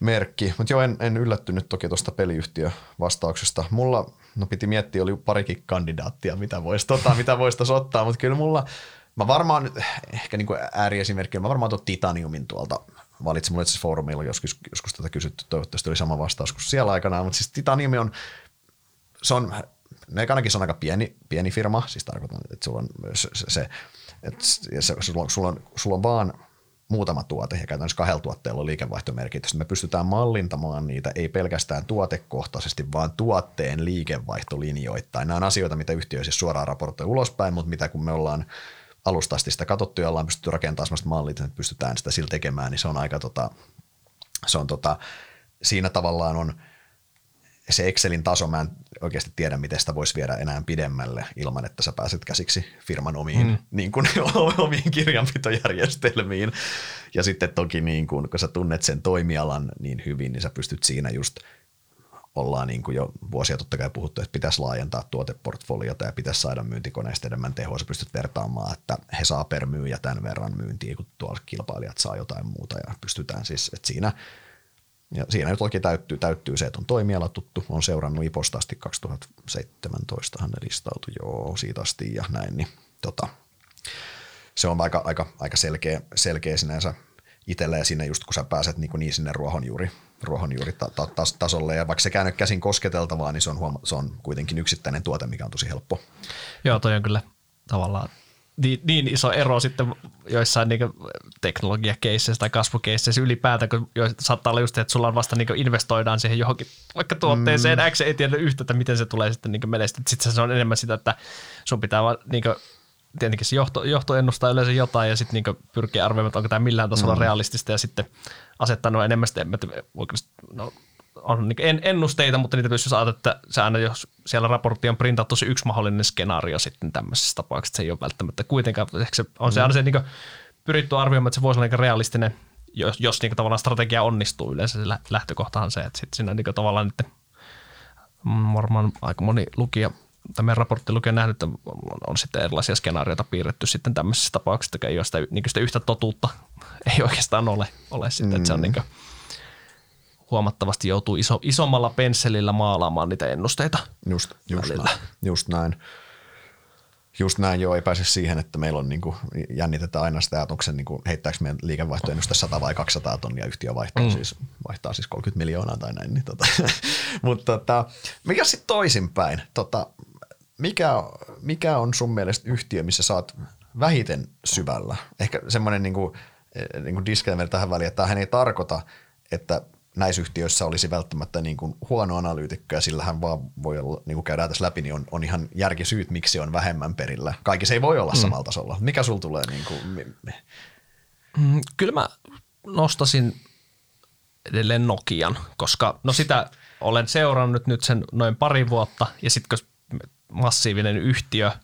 merkki. Mutta joo, en, en yllättynyt toki tuosta peliyhtiö vastauksesta. Mulla, no piti miettiä, oli parikin kandidaattia, mitä voisi tota, mitä vois ottaa, mutta kyllä mulla – Mä varmaan, ehkä niin ääriesimerkki, mä varmaan tuon Titaniumin tuolta valitsin. Mulla itse foorumilla joskus, joskus tätä kysytty, toivottavasti oli sama vastaus kuin siellä aikanaan, mutta siis Titaniumi on, se on, ne ainakin se on aika pieni, pieni firma, siis tarkoitan, että sulla on se, se, että se, sulla, on, sulla, on, sulla on vaan muutama tuote ja käytännössä kahdella tuotteella on liikevaihtomerkitys. Me pystytään mallintamaan niitä ei pelkästään tuotekohtaisesti, vaan tuotteen liikevaihtolinjoittain. Nämä on asioita, mitä yhtiö siis suoraan raportoi ulospäin, mutta mitä kun me ollaan – alusta asti sitä katsottu ja ollaan pystytty rakentamaan sellaista mallia, että pystytään sitä sillä tekemään, niin se on aika tota, se on tota, siinä tavallaan on, se Excelin taso, mä en oikeasti tiedä, miten sitä voisi viedä enää pidemmälle ilman, että sä pääset käsiksi firman omiin, mm. niin kuin, (laughs) omiin kirjanpitojärjestelmiin. Ja sitten toki, niin kuin, kun sä tunnet sen toimialan niin hyvin, niin sä pystyt siinä just ollaan niin kuin jo vuosia totta kai puhuttu, että pitäisi laajentaa tuoteportfoliota ja pitäisi saada myyntikoneista enemmän tehoa. Sä pystyt vertaamaan, että he saa per myyjä tämän verran myyntiä, kun tuolla kilpailijat saa jotain muuta ja pystytään siis, että siinä – ja siinä nyt oikein täyttyy, täyttyy se, että on toimiala tuttu, on seurannut IPOsta asti 2017 hän listautui. Joo siitä asti ja näin, niin tota, se on aika, aika, aika selkeä, selkeä sinänsä itselle ja sinne just kun sä pääset niin, niin sinne ruohonjuuri, ruohonjuuri ta, ta, ta, tasolle. Ja vaikka se käynyt käsin kosketeltavaa, niin se on, huoma- se on kuitenkin yksittäinen tuote, mikä on tosi helppo. Joo, toi on kyllä tavallaan niin, niin iso ero sitten joissain niin teknologiakeisseissä tai kasvukeisseissä ylipäätään, kun saattaa olla just, että sulla on vasta niin investoidaan siihen johonkin vaikka tuotteeseen mm. X, ei tiedä yhtä, että miten se tulee sitten niin menestyä. Sitten se on enemmän sitä, että sun pitää vaan niin kuin, tietenkin se johto, johto ennustaa yleensä jotain ja sitten niin pyrkiä arvioimaan, että onko tämä millään tasolla mm. realistista ja sitten asettanut enemmän sitten, että no, on niin ennusteita, mutta niitä pystyisi ajatella, että se aina jos siellä raportti on printattu se yksi mahdollinen skenaario sitten tämmöisessä tapauksessa, se ei ole välttämättä kuitenkaan, ehkä se on se aina se niin pyritty arvioimaan, että se voisi olla niin realistinen, jos, jos niin tavallaan strategia onnistuu yleensä se lähtökohtahan se, että sitten siinä niin tavallaan nyt mm, varmaan aika moni lukija tai meidän raporttilukija nähnyt, että on sitten erilaisia skenaarioita piirretty sitten tämmöisissä tapauksissa, että ei ole sitä, niin sitä yhtä totuutta, (laughs) ei oikeastaan ole, ole sitten, mm. että se on mm. niin kuin, huomattavasti joutuu iso, isommalla pensselillä maalaamaan niitä ennusteita. Just, just, näin, just näin. Just näin, joo, ei pääse siihen, että meillä on niin kuin, jännitetään aina sitä, että onko se niin kuin, heittääkö meidän liikevaihtoennuste 100 vai 200 tonnia, yhtiö vaihtaa, mm. siis, vaihtaa siis 30 miljoonaa tai näin. Niin tota. (laughs) Mutta tota, mikä sitten toisinpäin? Tota, mikä, mikä on sun mielestä yhtiö, missä saat vähiten syvällä? Ehkä semmoinen niin kuin, niin kuin disclaimer tähän väliin, että tämähän ei tarkoita, että näissä yhtiöissä olisi välttämättä niin kuin huono analyytikko ja sillähän vaan voi olla, niin kuin käydään tässä läpi, niin on, on ihan järkisyyt, miksi on vähemmän perillä. Kaikki se ei voi olla mm. samalla tasolla. Mikä sul tulee? Niin kuin, mm, kyllä mä nostasin edelleen Nokian, koska no sitä olen seurannut nyt sen noin pari vuotta ja sitten kun massiivinen yhtiö –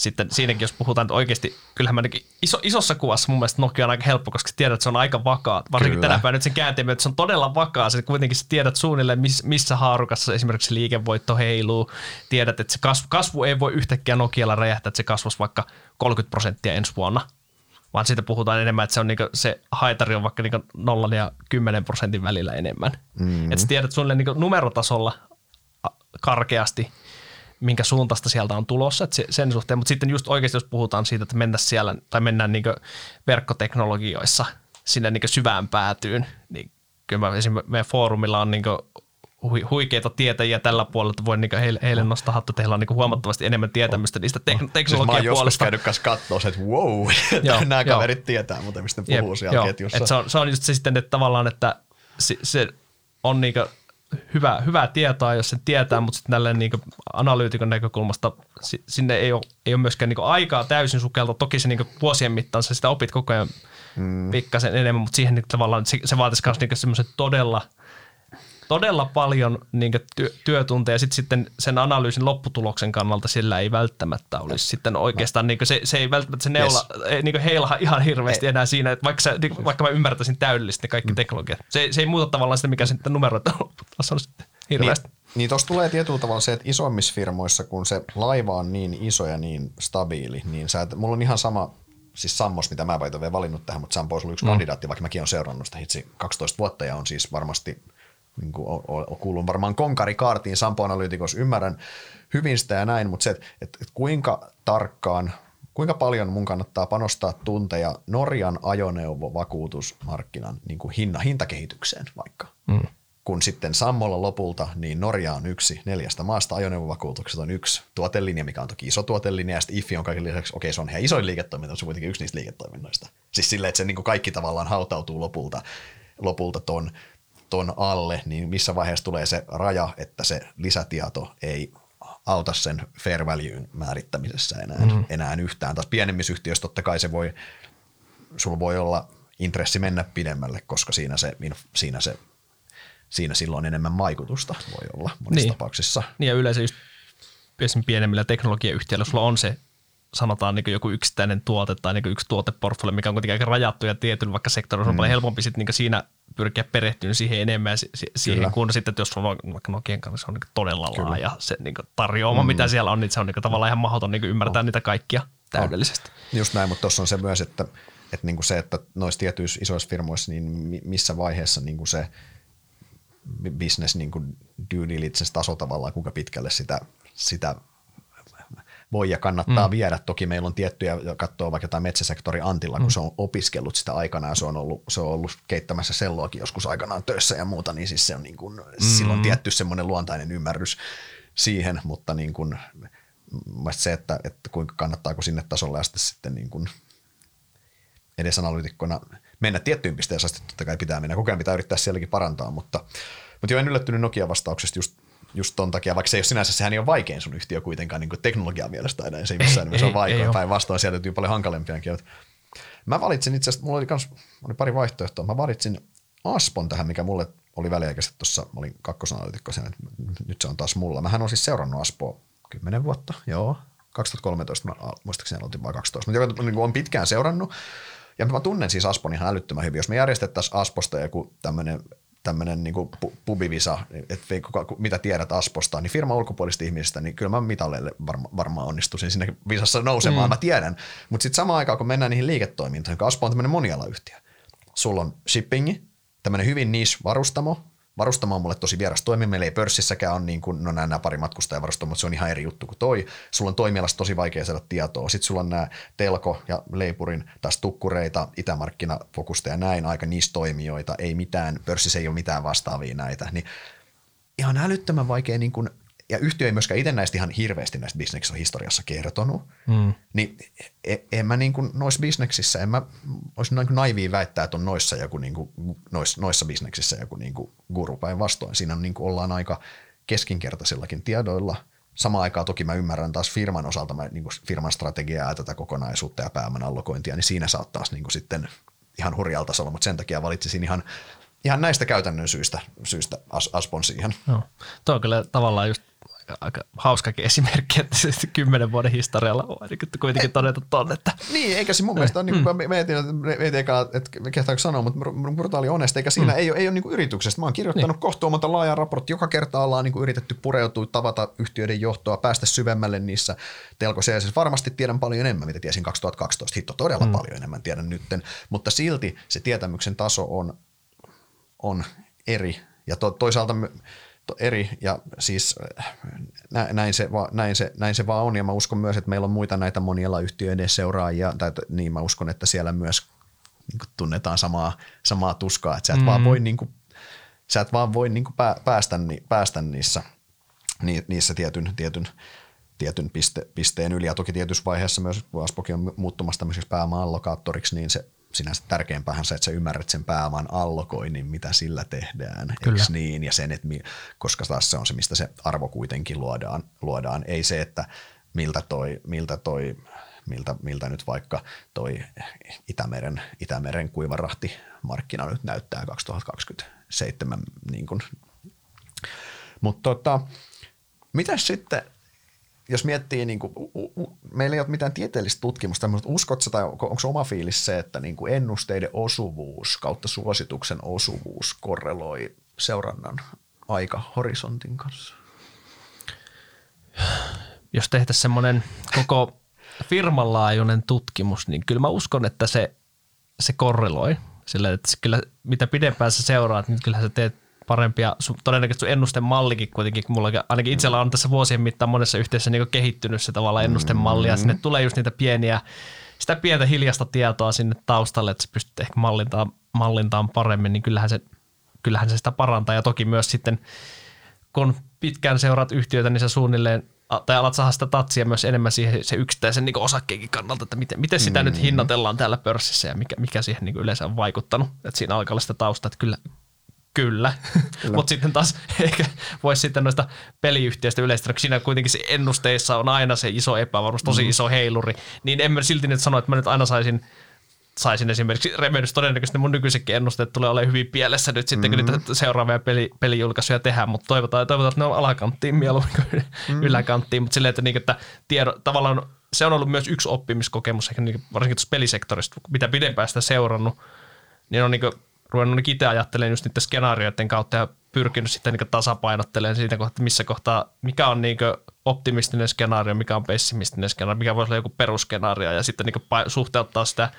sitten siinäkin, jos puhutaan, että oikeasti, kyllähän mä iso, isossa kuvassa mun mielestä Nokia on aika helppo, koska tiedät, että se on aika vakaa. Varsinkin Kyllä. tänä päivänä nyt sen käänteen, että se on todella vakaa. Se kuitenkin sä tiedät suunnilleen, miss, missä haarukassa esimerkiksi liikevoitto heiluu. Tiedät, että se kasvu, kasvu ei voi yhtäkkiä Nokialla räjähtää, että se kasvaisi vaikka 30 prosenttia ensi vuonna. Vaan siitä puhutaan enemmän, että se, on niinku, se haitari on vaikka niinku 0 ja 10 prosentin välillä enemmän. Mm. Että sä tiedät suunnilleen niinku numerotasolla karkeasti – minkä suuntaista sieltä on tulossa, että sen suhteen, mutta sitten just oikeasti jos puhutaan siitä, että mennään siellä tai mennään niin verkkoteknologioissa sinne niin syvään päätyyn, niin kyllä mä esimerkiksi meidän foorumilla on niin huikeita tietäjiä tällä puolella, että voin niin heille, heille nostaa hattu, teillä on niin huomattavasti enemmän tietämystä niistä tek- teknologian siis mä oon puolesta. käynyt kanssa katsoa, että wow, (laughs) joo, nämä joo. kaverit tietää mutta mistä ne puhuu siellä joo. ketjussa. Et se, on, se on just se sitten, että tavallaan, että se, se on niin hyvä, hyvää tietoa, jos sen tietää, mutta sitten tälleen niin analyytikon näkökulmasta sinne ei ole, ei ole myöskään niin aikaa täysin sukelta. Toki se niin vuosien mittaan sä sitä opit koko ajan mm. pikkasen enemmän, mutta siihen niin tavallaan se, se vaatisi myös niin semmoisen todella – todella paljon niin työ, työtunteja. Sitten, sitten sen analyysin lopputuloksen kannalta sillä ei välttämättä olisi sitten oikeastaan, niin se, se ei välttämättä se neula yes. ei, niin heilaha ihan hirveästi ei. enää siinä, että vaikka, se, niin, vaikka mä ymmärtäisin täydellisesti ne kaikki mm. teknologiat. Se, se ei muuta tavallaan sitä, mikä sitten numeroita on sitten hirveästi. Niin, niin tuossa tulee tietyllä tavalla se, että isommissa firmoissa, kun se laiva on niin iso ja niin stabiili, niin sä, että mulla on ihan sama siis Sammos, mitä mä en vielä valinnut tähän, mutta Sampo on yksi mm. kandidaatti, vaikka mäkin olen seurannut sitä hitsi 12 vuotta ja on siis varmasti niin kuin kuulun varmaan konkarikaartiin Sampo Analytikos, ymmärrän hyvin sitä ja näin, mutta se, että, että kuinka tarkkaan, kuinka paljon mun kannattaa panostaa tunteja Norjan ajoneuvovakuutusmarkkinan niin kuin hinna, hintakehitykseen vaikka. Mm. Kun sitten Sammolla lopulta, niin Norja on yksi neljästä maasta, ajoneuvovakuutukset on yksi tuotelinja, mikä on toki iso tuotelinja, ja sitten IFI on kaiken lisäksi, okei se on ihan isoin liiketoiminta, mutta se on kuitenkin yksi niistä liiketoiminnoista. Siis silleen, että se niin kuin kaikki tavallaan hautautuu lopulta, lopulta ton ton alle, niin missä vaiheessa tulee se raja, että se lisätieto ei auta sen fair value määrittämisessä enää, mm. enää yhtään. Taas pienemmissä yhtiöissä totta kai se voi, sulla voi olla intressi mennä pidemmälle, koska siinä se, siinä se siinä silloin enemmän vaikutusta voi olla monissa Niin. tapauksissa. Niin ja yleensä just pienemmillä teknologiayhtiöillä, sulla on se sanotaan niin joku yksittäinen tuote tai niin yksi tuoteportfolio, mikä on kuitenkin aika rajattu ja tietyllä vaikka sektorilla mm. on paljon helpompi sit niin siinä pyrkiä perehtyä siihen enemmän si- si- siihen, Kyllä. kun sitten, että jos on vaikka Nokian kanssa, se on niin todella Kyllä. laaja se niin tarjoama, mm. mitä siellä on, niin se on niin tavallaan ihan mahdoton niin ymmärtää On. niitä kaikkia täydellisesti. Just näin, mutta tuossa on se myös, että, että niinku se, että noissa tietyissä isoissa firmoissa, niin mi- missä vaiheessa niinku se business niinku due diligence taso tavallaan, kuinka pitkälle sitä, sitä voi ja kannattaa mm. viedä. Toki meillä on tiettyjä, katsoo vaikka jotain metsäsektori Antilla, kun mm. se on opiskellut sitä aikanaan, se on ollut, se on ollut keittämässä selloakin joskus aikanaan töissä ja muuta, niin siis se on niin kuin, mm. silloin tietty semmoinen luontainen ymmärrys siihen, mutta niin kuin, se, että, että kuinka kannattaako sinne tasolle asti sitten niin kuin edes analyytikkona mennä tiettyyn pisteeseen asti, totta kai pitää mennä, koko ajan pitää yrittää sielläkin parantaa, mutta, mutta jo en yllättynyt Nokia-vastauksesta just, just ton takia, vaikka se ei ole sinänsä, sehän ei ole vaikein sun yhtiö kuitenkaan niin teknologian mielestä aina, se ei missään nimessä ole ei vaikein, päinvastoin sieltä löytyy paljon hankalempiakin. Mä valitsin itse asiassa, mulla oli, kans, oli pari vaihtoehtoa, mä valitsin Aspon tähän, mikä mulle oli väliaikaisesti tuossa, mä olin kakkosanalyytikko sen, että nyt se on taas mulla. Mähän on siis seurannut Aspoa 10 vuotta, joo, 2013, mä, muistaakseni aloitin vai 12, mutta joka niin on pitkään seurannut. Ja mä tunnen siis Aspon ihan älyttömän hyvin. Jos me järjestettäisiin Asposta joku tämmöinen tämmöinen niin pubivisa, että mitä tiedät Asposta, niin firman ulkopuolisista ihmisistä, niin kyllä mä mitalleille varma, varmaan onnistuisin sinne visassa nousemaan, mm. mä tiedän. Mutta sitten samaan aikaan, kun mennään niihin liiketoimintoihin, kun Aspo on tämmöinen monialayhtiö, sulla on shippingi, tämmöinen hyvin niche-varustamo, Varustamo on mulle tosi vieras toimi. Meillä ei pörssissäkään on niin kuin, no nämä, nämä pari matkustajavarustamoa, mutta se on ihan eri juttu kuin toi. Sulla on toimialasta tosi vaikea saada tietoa. Sitten sulla on nämä Telko ja Leipurin taas tukkureita, itämarkkinafokusta ja näin, aika niistä toimijoita. Ei mitään, pörssissä ei ole mitään vastaavia näitä. Niin ihan älyttömän vaikea niin kuin, ja yhtiö ei myöskään itse näistä ihan hirveästi näistä bisneksistä historiassa kertonut, mm. niin en, en mä niin kuin noissa bisneksissä, en mä olisi niin naivia väittää, että on noissa, joku niin kuin, noissa, noissa bisneksissä joku niin kuin guru päinvastoin. Siinä on niin kuin ollaan aika keskinkertaisillakin tiedoilla. Samaan aikaan toki mä ymmärrän taas firman osalta, mä, niin kuin firman strategiaa ja tätä kokonaisuutta ja pääoman allokointia, niin siinä saattaa niin kuin sitten ihan hurjalla tasolla, mutta sen takia valitsisin ihan ihan näistä käytännön syistä, syistä as, Aspon siihen. No. Tuo on kyllä tavallaan just aika, hauskakin esimerkki, että se kymmenen vuoden historialla on ainakin kuitenkin todeta tonne, että Niin, eikä se mun mielestä ole, niin kuin, mm. mietin, että mietin eka, että kehtaanko sanoa, mutta brutaali honest, eikä siinä mm. ei ole, ei ole niin kuin yrityksestä. Mä oon kirjoittanut niin. kohtuun monta laajaa raporttia, joka kerta ollaan niin kuin yritetty pureutua, tavata yhtiöiden johtoa, päästä syvemmälle niissä telkoissa. Siis varmasti tiedän paljon enemmän, mitä tiesin 2012. Hitto, todella mm. paljon enemmän tiedän nytten, mutta silti se tietämyksen taso on on eri ja to, toisaalta to, eri ja siis nä, näin, se, va, näin, se, näin se vaan on ja mä uskon myös, että meillä on muita näitä monilla yhtiöiden seuraajia tai niin mä uskon, että siellä myös niin kuin, tunnetaan samaa, samaa tuskaa, että sä et mm. vaan voi, niin kuin, sä et vaan voi niin kuin, pää, päästä, päästä niissä, ni, niissä tietyn, tietyn tietyn piste, pisteen yli. Ja toki tietyssä vaiheessa myös, kun Aspokin on muuttumassa tämmöiseksi pääoma-allokaattoriksi, niin se sinänsä tärkeämpäähän se, että sä ymmärrät sen pääoman allokoinnin, mitä sillä tehdään, eikö niin? Ja sen, että mi, koska taas se on se, mistä se arvo kuitenkin luodaan. luodaan. Ei se, että miltä toi, miltä toi miltä, miltä nyt vaikka toi Itämeren, Itämeren kuivarahti markkina nyt näyttää 2027. Niin. Mutta tota, mitäs sitten jos miettii, niin kuin, u, u, meillä ei ole mitään tieteellistä tutkimusta, mutta uskotko tai onko, onko oma fiilis se, että niin kuin ennusteiden osuvuus kautta suosituksen osuvuus korreloi seurannan aikahorisontin kanssa? Jos tehtäisiin semmoinen koko firman laajuinen tutkimus, niin kyllä mä uskon, että se, se korreloi. Sillä, että kyllä mitä pidempään sä seuraat, niin kyllä sä teet parempia. Todennäköisesti sun ennustemallikin kuitenkin, kun mulla ainakin itsellä on tässä vuosien mittaan monessa yhteydessä niin kehittynyt se tavallaan ennustemalli, ja sinne tulee just niitä pieniä, sitä pientä hiljasta tietoa sinne taustalle, että sä pystyt ehkä mallintaan, mallintaan paremmin, niin kyllähän se, kyllähän se sitä parantaa. Ja toki myös sitten, kun pitkään seuraat yhtiöitä, niin sä suunnilleen tai alat saada sitä tatsia myös enemmän siihen se yksittäisen niin osakkeenkin kannalta, että miten, miten sitä mm. nyt hinnoitellaan täällä pörssissä ja mikä, mikä siihen niin yleensä on vaikuttanut. Että siinä alkaa olla sitä tausta, että kyllä, Kyllä, (laughs) Kyllä. mutta sitten taas (laughs) ehkä voisi sitten noista peliyhtiöistä yleistä, kun siinä kuitenkin se ennusteissa on aina se iso epävarmuus, tosi mm. iso heiluri, niin en mä silti nyt sano, että mä nyt aina saisin saisin esimerkiksi Remedys todennäköisesti mun nykyisetkin ennusteet tulee olemaan hyvin pielessä nyt sitten, mm-hmm. kun niitä seuraavia peli, pelijulkaisuja tehdään, mutta toivotaan, toivotaan, että ne on alakanttiin mieluummin kuin mm-hmm. yläkanttiin, mutta silleen, että, niin, että tiedo, tavallaan se on ollut myös yksi oppimiskokemus, ehkä niin, varsinkin tuossa pelisektorista, mitä pidempään sitä seurannut, niin on niin kuin, ruvennut itse ajattelemaan just niiden skenaarioiden kautta ja pyrkinyt sitten niin tasapainottelemaan siitä kohtaa, missä kohtaa, mikä on niin optimistinen skenaario, mikä on pessimistinen skenaario, mikä voisi olla joku perusskenaario ja sitten niin suhteuttaa sitä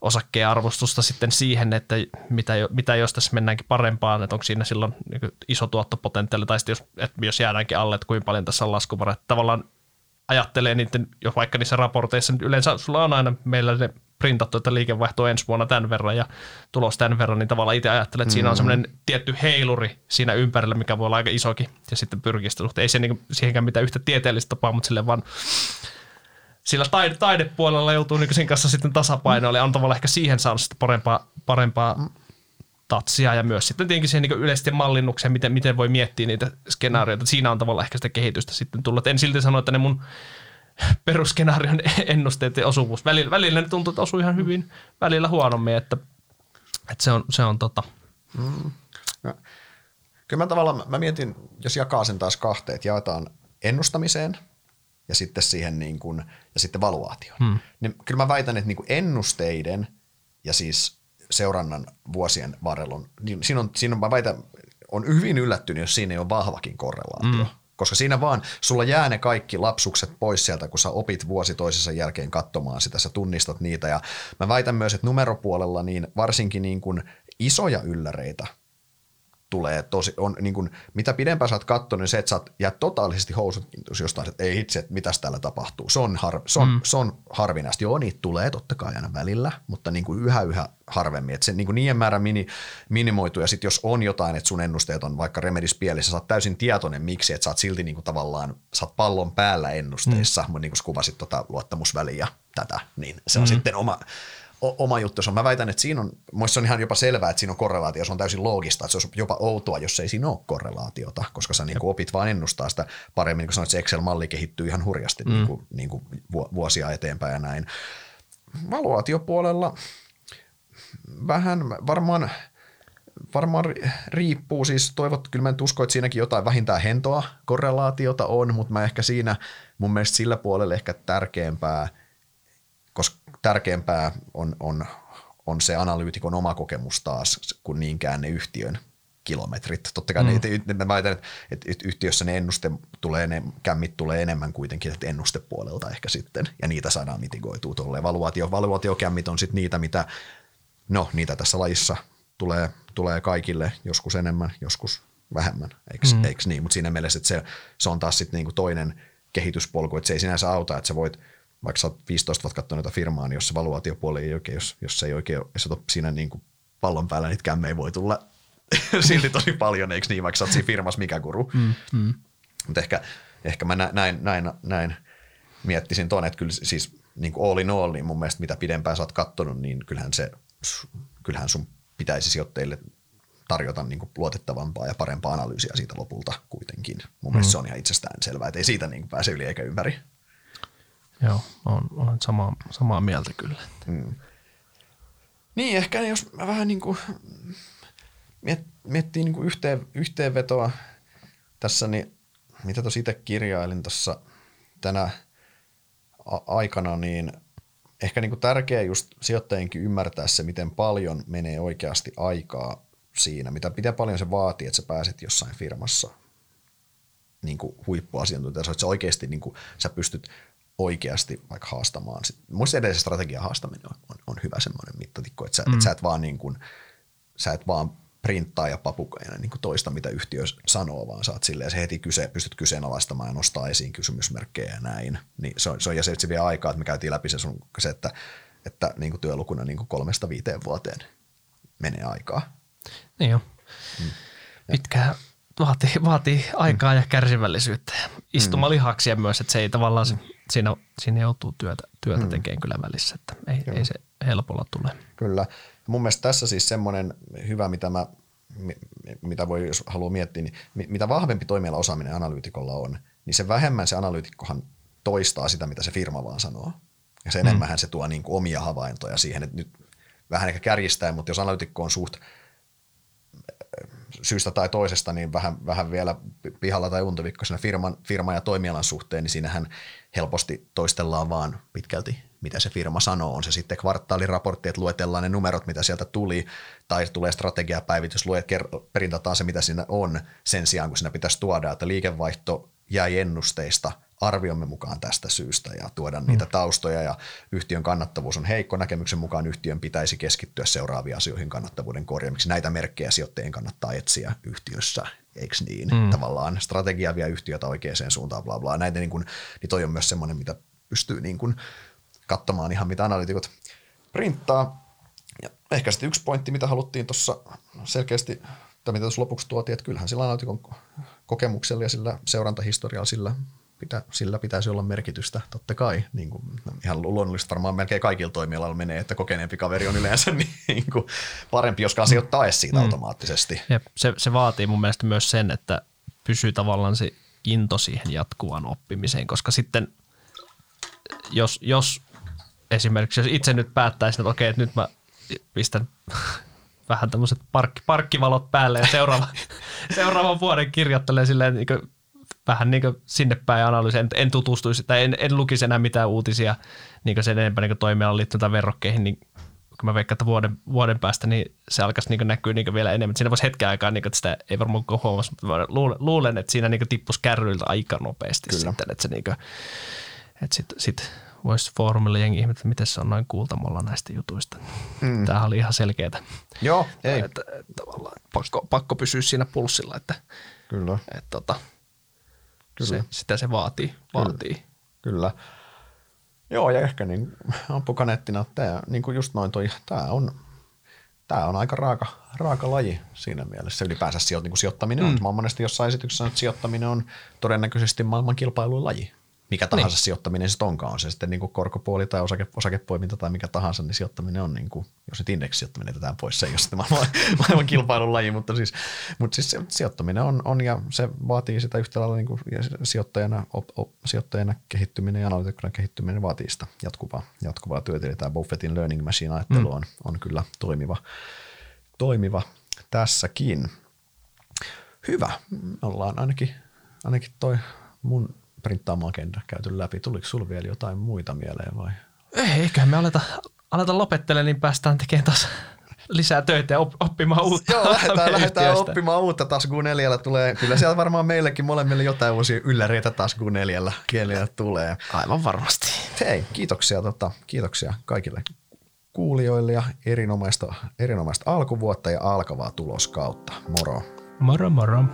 osakkeen arvostusta sitten siihen, että mitä, mitä jos tässä mennäänkin parempaan, että onko siinä silloin niin iso tuottopotentiaali, tai sitten jos, että jos jäädäänkin alle, että kuinka paljon tässä on laskuvara. Tavallaan ajattelee niiden, jos vaikka niissä raporteissa, niin yleensä sulla on aina meillä ne printattu, että liikevaihto ensi vuonna tämän verran ja tulos tämän verran, niin tavallaan itse ajattelen, että siinä on mm. semmoinen tietty heiluri siinä ympärillä, mikä voi olla aika isokin, ja sitten suhteen. Ei se niin, siihenkään mitään yhtä tieteellistä tapaa, mutta sille vaan sillä taide, taidepuolella joutuu niin sen kanssa sitten tasapainoille ja on tavallaan ehkä siihen saanut sitten parempaa, parempaa tatsia ja myös sitten tietenkin siihen niin yleisesti mallinnukseen, miten, miten voi miettiä niitä skenaarioita. Siinä on tavallaan ehkä sitä kehitystä sitten tullut. En silti sano, että ne mun perusskenaarion ennusteet ja osuvuus. Välillä, välillä ne tuntuu, että osuu ihan hyvin, välillä huonommin, että, että se on, se on tota. Mm. No, kyllä mä tavallaan, mä mietin, jos jakaa sen taas kahteen, että jaetaan ennustamiseen ja sitten siihen niin kuin, ja sitten valuaatioon. Hmm. Niin kyllä mä väitän, että niin kuin ennusteiden ja siis seurannan vuosien varrella on, niin siinä on, siinä on, mä väitän, on hyvin yllättynyt, jos siinä ei ole vahvakin korrelaatio. Hmm koska siinä vaan sulla jää ne kaikki lapsukset pois sieltä, kun sä opit vuosi toisensa jälkeen katsomaan sitä, sä tunnistat niitä. Ja mä väitän myös, että numeropuolella niin varsinkin niin kuin isoja ylläreitä tulee tosi, on niin kuin, mitä pidempään sä oot katsonut, niin se, että sä oot, jää totaalisesti housut jostain, että ei itse, että mitäs täällä tapahtuu. Se on, har, se on, mm. se on harvinaista. Joo, niitä tulee totta kai aina välillä, mutta niin kuin yhä yhä harvemmin. Että se niin kuin niiden määrä mini, minimoituu ja sitten jos on jotain, että sun ennusteet on vaikka remedis pielissä, sä oot täysin tietoinen miksi, että sä oot silti niin kuin tavallaan, sä oot pallon päällä ennusteissa, mm. mutta niin kuin kuvasit tota luottamusväliä tätä, niin se on mm. sitten oma, oma juttu. Mä väitän, että siinä on, se on ihan jopa selvää, että siinä on korrelaatio. Se on täysin loogista, että se on jopa outoa, jos ei siinä ole korrelaatiota, koska sä niin kuin opit vaan ennustaa sitä paremmin. Kuin sanoit, se Excel-malli kehittyy ihan hurjasti mm. niin kuin, niin kuin vuosia eteenpäin ja näin. Valuaatiopuolella vähän varmaan varmaan riippuu, siis toivot, kyllä mä en usko, että siinäkin jotain vähintään hentoa korrelaatiota on, mutta mä ehkä siinä mun mielestä sillä puolella ehkä tärkeämpää – koska tärkeämpää on, on, on se analyytikon oma kokemus taas, kuin niinkään ne yhtiön kilometrit. Totta kai mm. ne, ne, väitän, että, että yhtiössä ne ennuste tulee, ne kämmit tulee enemmän kuitenkin että ennustepuolelta ehkä sitten, ja niitä saadaan mitigoitua tuolle. Valuaatio, valuaatiokämmit on sitten niitä, mitä, no niitä tässä lajissa tulee, tulee kaikille, joskus enemmän, joskus vähemmän, eikö, mm. eikö niin? Mutta siinä mielessä, että se, se on taas sitten niinku toinen kehityspolku, että se ei sinänsä auta, että sä voit – vaikka sä oot 15 vuotta katsonut noita firmaa, niin jos se valuaatiopuoli ei oikein, jos, jos se ei oikein, jos sä siinä niin kuin pallon päällä, niitä kämmejä voi tulla (laughs) silti tosi paljon, eikö niin, vaikka sä oot siinä firmassa mikä guru. Mm, mm. Mutta ehkä, ehkä mä näin, näin, näin miettisin tuonne, että kyllä siis niin kuin all in all, niin mun mielestä mitä pidempään sä oot kattonut, niin kyllähän, se, kyllähän sun pitäisi sijoittajille tarjota niin kuin luotettavampaa ja parempaa analyysiä siitä lopulta kuitenkin. Mun mm. mielestä se on ihan itsestään selvää, että ei siitä niin kuin pääse yli eikä ympäri. Joo, on, olen samaa, samaa mieltä kyllä. Mm. Niin, ehkä jos mä vähän niin kuin miet, miettii niin kuin yhteen, yhteenvetoa tässä, niin mitä tuossa itse kirjailin tuossa tänä aikana, niin ehkä niin kuin tärkeä just sijoittajienkin ymmärtää se, miten paljon menee oikeasti aikaa siinä, mitä, miten paljon se vaatii, että sä pääset jossain firmassa niin kuin huippuasiantuntija, että sä oikeasti niin kuin, sä pystyt oikeasti vaikka haastamaan. Muista edellisen strategian haastaminen on, on, on hyvä semmoinen mittatikko, että sä, mm. että sä et vaan niin kuin, sä et vaan printtaa ja papukaina niin toista, mitä yhtiö sanoo, vaan saat silleen, se heti kyse, pystyt kyseenalaistamaan ja nostaa esiin kysymysmerkkejä ja näin. Niin se on, se on ja se, se vie aikaa, että me käytiin läpi se, sun, se että, että niin kuin työlukuna niin kuin kolmesta viiteen vuoteen menee aikaa. Niin jo. Mm. Pitkää vaatii, vaatii aikaa mm. ja kärsivällisyyttä istumalihaksia mm. myös, että se ei tavallaan se siinä, siinä joutuu työtä, työtä hmm. tekemään kyllä välissä, että ei, ei se helpolla tule. Kyllä. Mun mielestä tässä siis semmoinen hyvä, mitä mä mitä voi, jos haluaa miettiä, niin mitä vahvempi toimiala osaaminen analyytikolla on, niin se vähemmän se analyytikkohan toistaa sitä, mitä se firma vaan sanoo. Ja sen enemmän se tuo niin kuin omia havaintoja siihen, että nyt vähän ehkä kärjistää, mutta jos analytikko on suht syystä tai toisesta niin vähän, vähän vielä pihalla tai untovikko siinä firman, firman ja toimialan suhteen, niin siinähän helposti toistellaan vaan pitkälti, mitä se firma sanoo. On se sitten kvartaaliraportti, että luetellaan ne numerot, mitä sieltä tuli, tai tulee strategiapäivitys, luet, perintataan se, mitä siinä on, sen sijaan kun siinä pitäisi tuoda, että liikevaihto jäi ennusteista arviomme mukaan tästä syystä ja tuoda mm. niitä taustoja ja yhtiön kannattavuus on heikko. Näkemyksen mukaan yhtiön pitäisi keskittyä seuraaviin asioihin kannattavuuden korjaamiseksi. Näitä merkkejä sijoittajien kannattaa etsiä yhtiössä, eikö niin? Mm. Tavallaan strategia vie yhtiötä oikeaan suuntaan, bla bla. Näitä niin kuin, niin toi on myös semmoinen, mitä pystyy niin kuin katsomaan ihan mitä analytikot printtaa. Ja ehkä sitten yksi pointti, mitä haluttiin tuossa selkeästi, tai mitä tuossa lopuksi tuotiin, että kyllähän sillä analytikon kokemuksella ja sillä seurantahistorialla sillä pitä, sillä pitäisi olla merkitystä, totta kai. Niin kuin, ihan luonnollisesti varmaan melkein kaikilla toimialoilla menee, että kokeneempi kaveri on yleensä (laughs) niin kuin parempi, jos sijoittaa edes siitä mm. automaattisesti. Jep, se, se vaatii mun mielestä myös sen, että pysyy tavallaan se into siihen jatkuvaan oppimiseen, koska sitten jos, jos esimerkiksi, jos itse nyt päättäisin, että okei, että nyt mä pistän (laughs) vähän tämmöiset parkki, parkkivalot päälle ja seuraava, (laughs) seuraavan vuoden kirjoittelen silleen niin vähän niin sinne päin analyysi. En, en tutustuisi tai en, en lukisi enää mitään uutisia niin sen enempää niin toimialan liittyen verrokkeihin, niin kun mä veikkaan, että vuoden, vuoden päästä niin se alkaisi niin näkyä niin vielä enemmän. Siinä voisi hetken aikaa, niin kuin, että sitä ei varmaan huomasi, mutta luulen, luulen, että siinä niin tippuisi kärryiltä aika nopeasti Kyllä. sitten, että se niin kuin, että sit, sit voisi foorumille jengi ihmetellä, että miten se on noin kuultamolla näistä jutuista. Mm. Tämähän oli ihan selkeää. Joo, ei. Että, että, tavallaan pakko, pakko pysyä siinä pulssilla, että, Kyllä. että, tota, Kyllä. Se, sitä se vaatii. vaatii. Kyllä. Kyllä. Joo, ja ehkä niin ampukaneettina, tämä, niin kuin just noin toi, tämä on, tämä on aika raaka, raaka laji siinä mielessä. Ylipäänsä sijo, niin kuin sijoittaminen mm. on. Mä oon monesti jossain esityksessä että sijoittaminen on todennäköisesti maailman kilpailuin laji mikä tahansa niin. sijoittaminen sitten onkaan, on se sitten niin kuin korkopuoli tai osake, osakepoiminta tai mikä tahansa, niin sijoittaminen on, niin kuin, jos nyt indeksisijoittaminen jätetään pois, se ei ole sitten maailman, (laughs) maailman kilpailun laji, mutta siis, mutta siis sijoittaminen on, on ja se vaatii sitä yhtä lailla niin kuin, sijoittajana, op, op, sijoittajana kehittyminen ja analytikkona kehittyminen vaatii sitä jatkuvaa, jatkuvaa työtä, eli tämä Buffettin learning machine ajattelu mm. on, on kyllä toimiva, toimiva tässäkin. Hyvä, me ollaan ainakin, ainakin toi mun printtaama agenda käyty läpi. Tuliko sulla vielä jotain muita mieleen vai? Ei, eiköhän me aleta, aleta lopettelemaan, niin päästään tekemään taas lisää töitä ja oppimaan uutta. Joo, lähdetään, (laughs) lähdetään oppimaan uutta taas kun neljällä tulee. Kyllä siellä varmaan meillekin molemmille jotain uusia ylläreitä taas kun neljällä kielellä tulee. Aivan varmasti. Hei, kiitoksia, tota, kiitoksia kaikille kuulijoille ja erinomaista, erinomaista alkuvuotta ja alkavaa tuloskautta. Moro. Moro moro.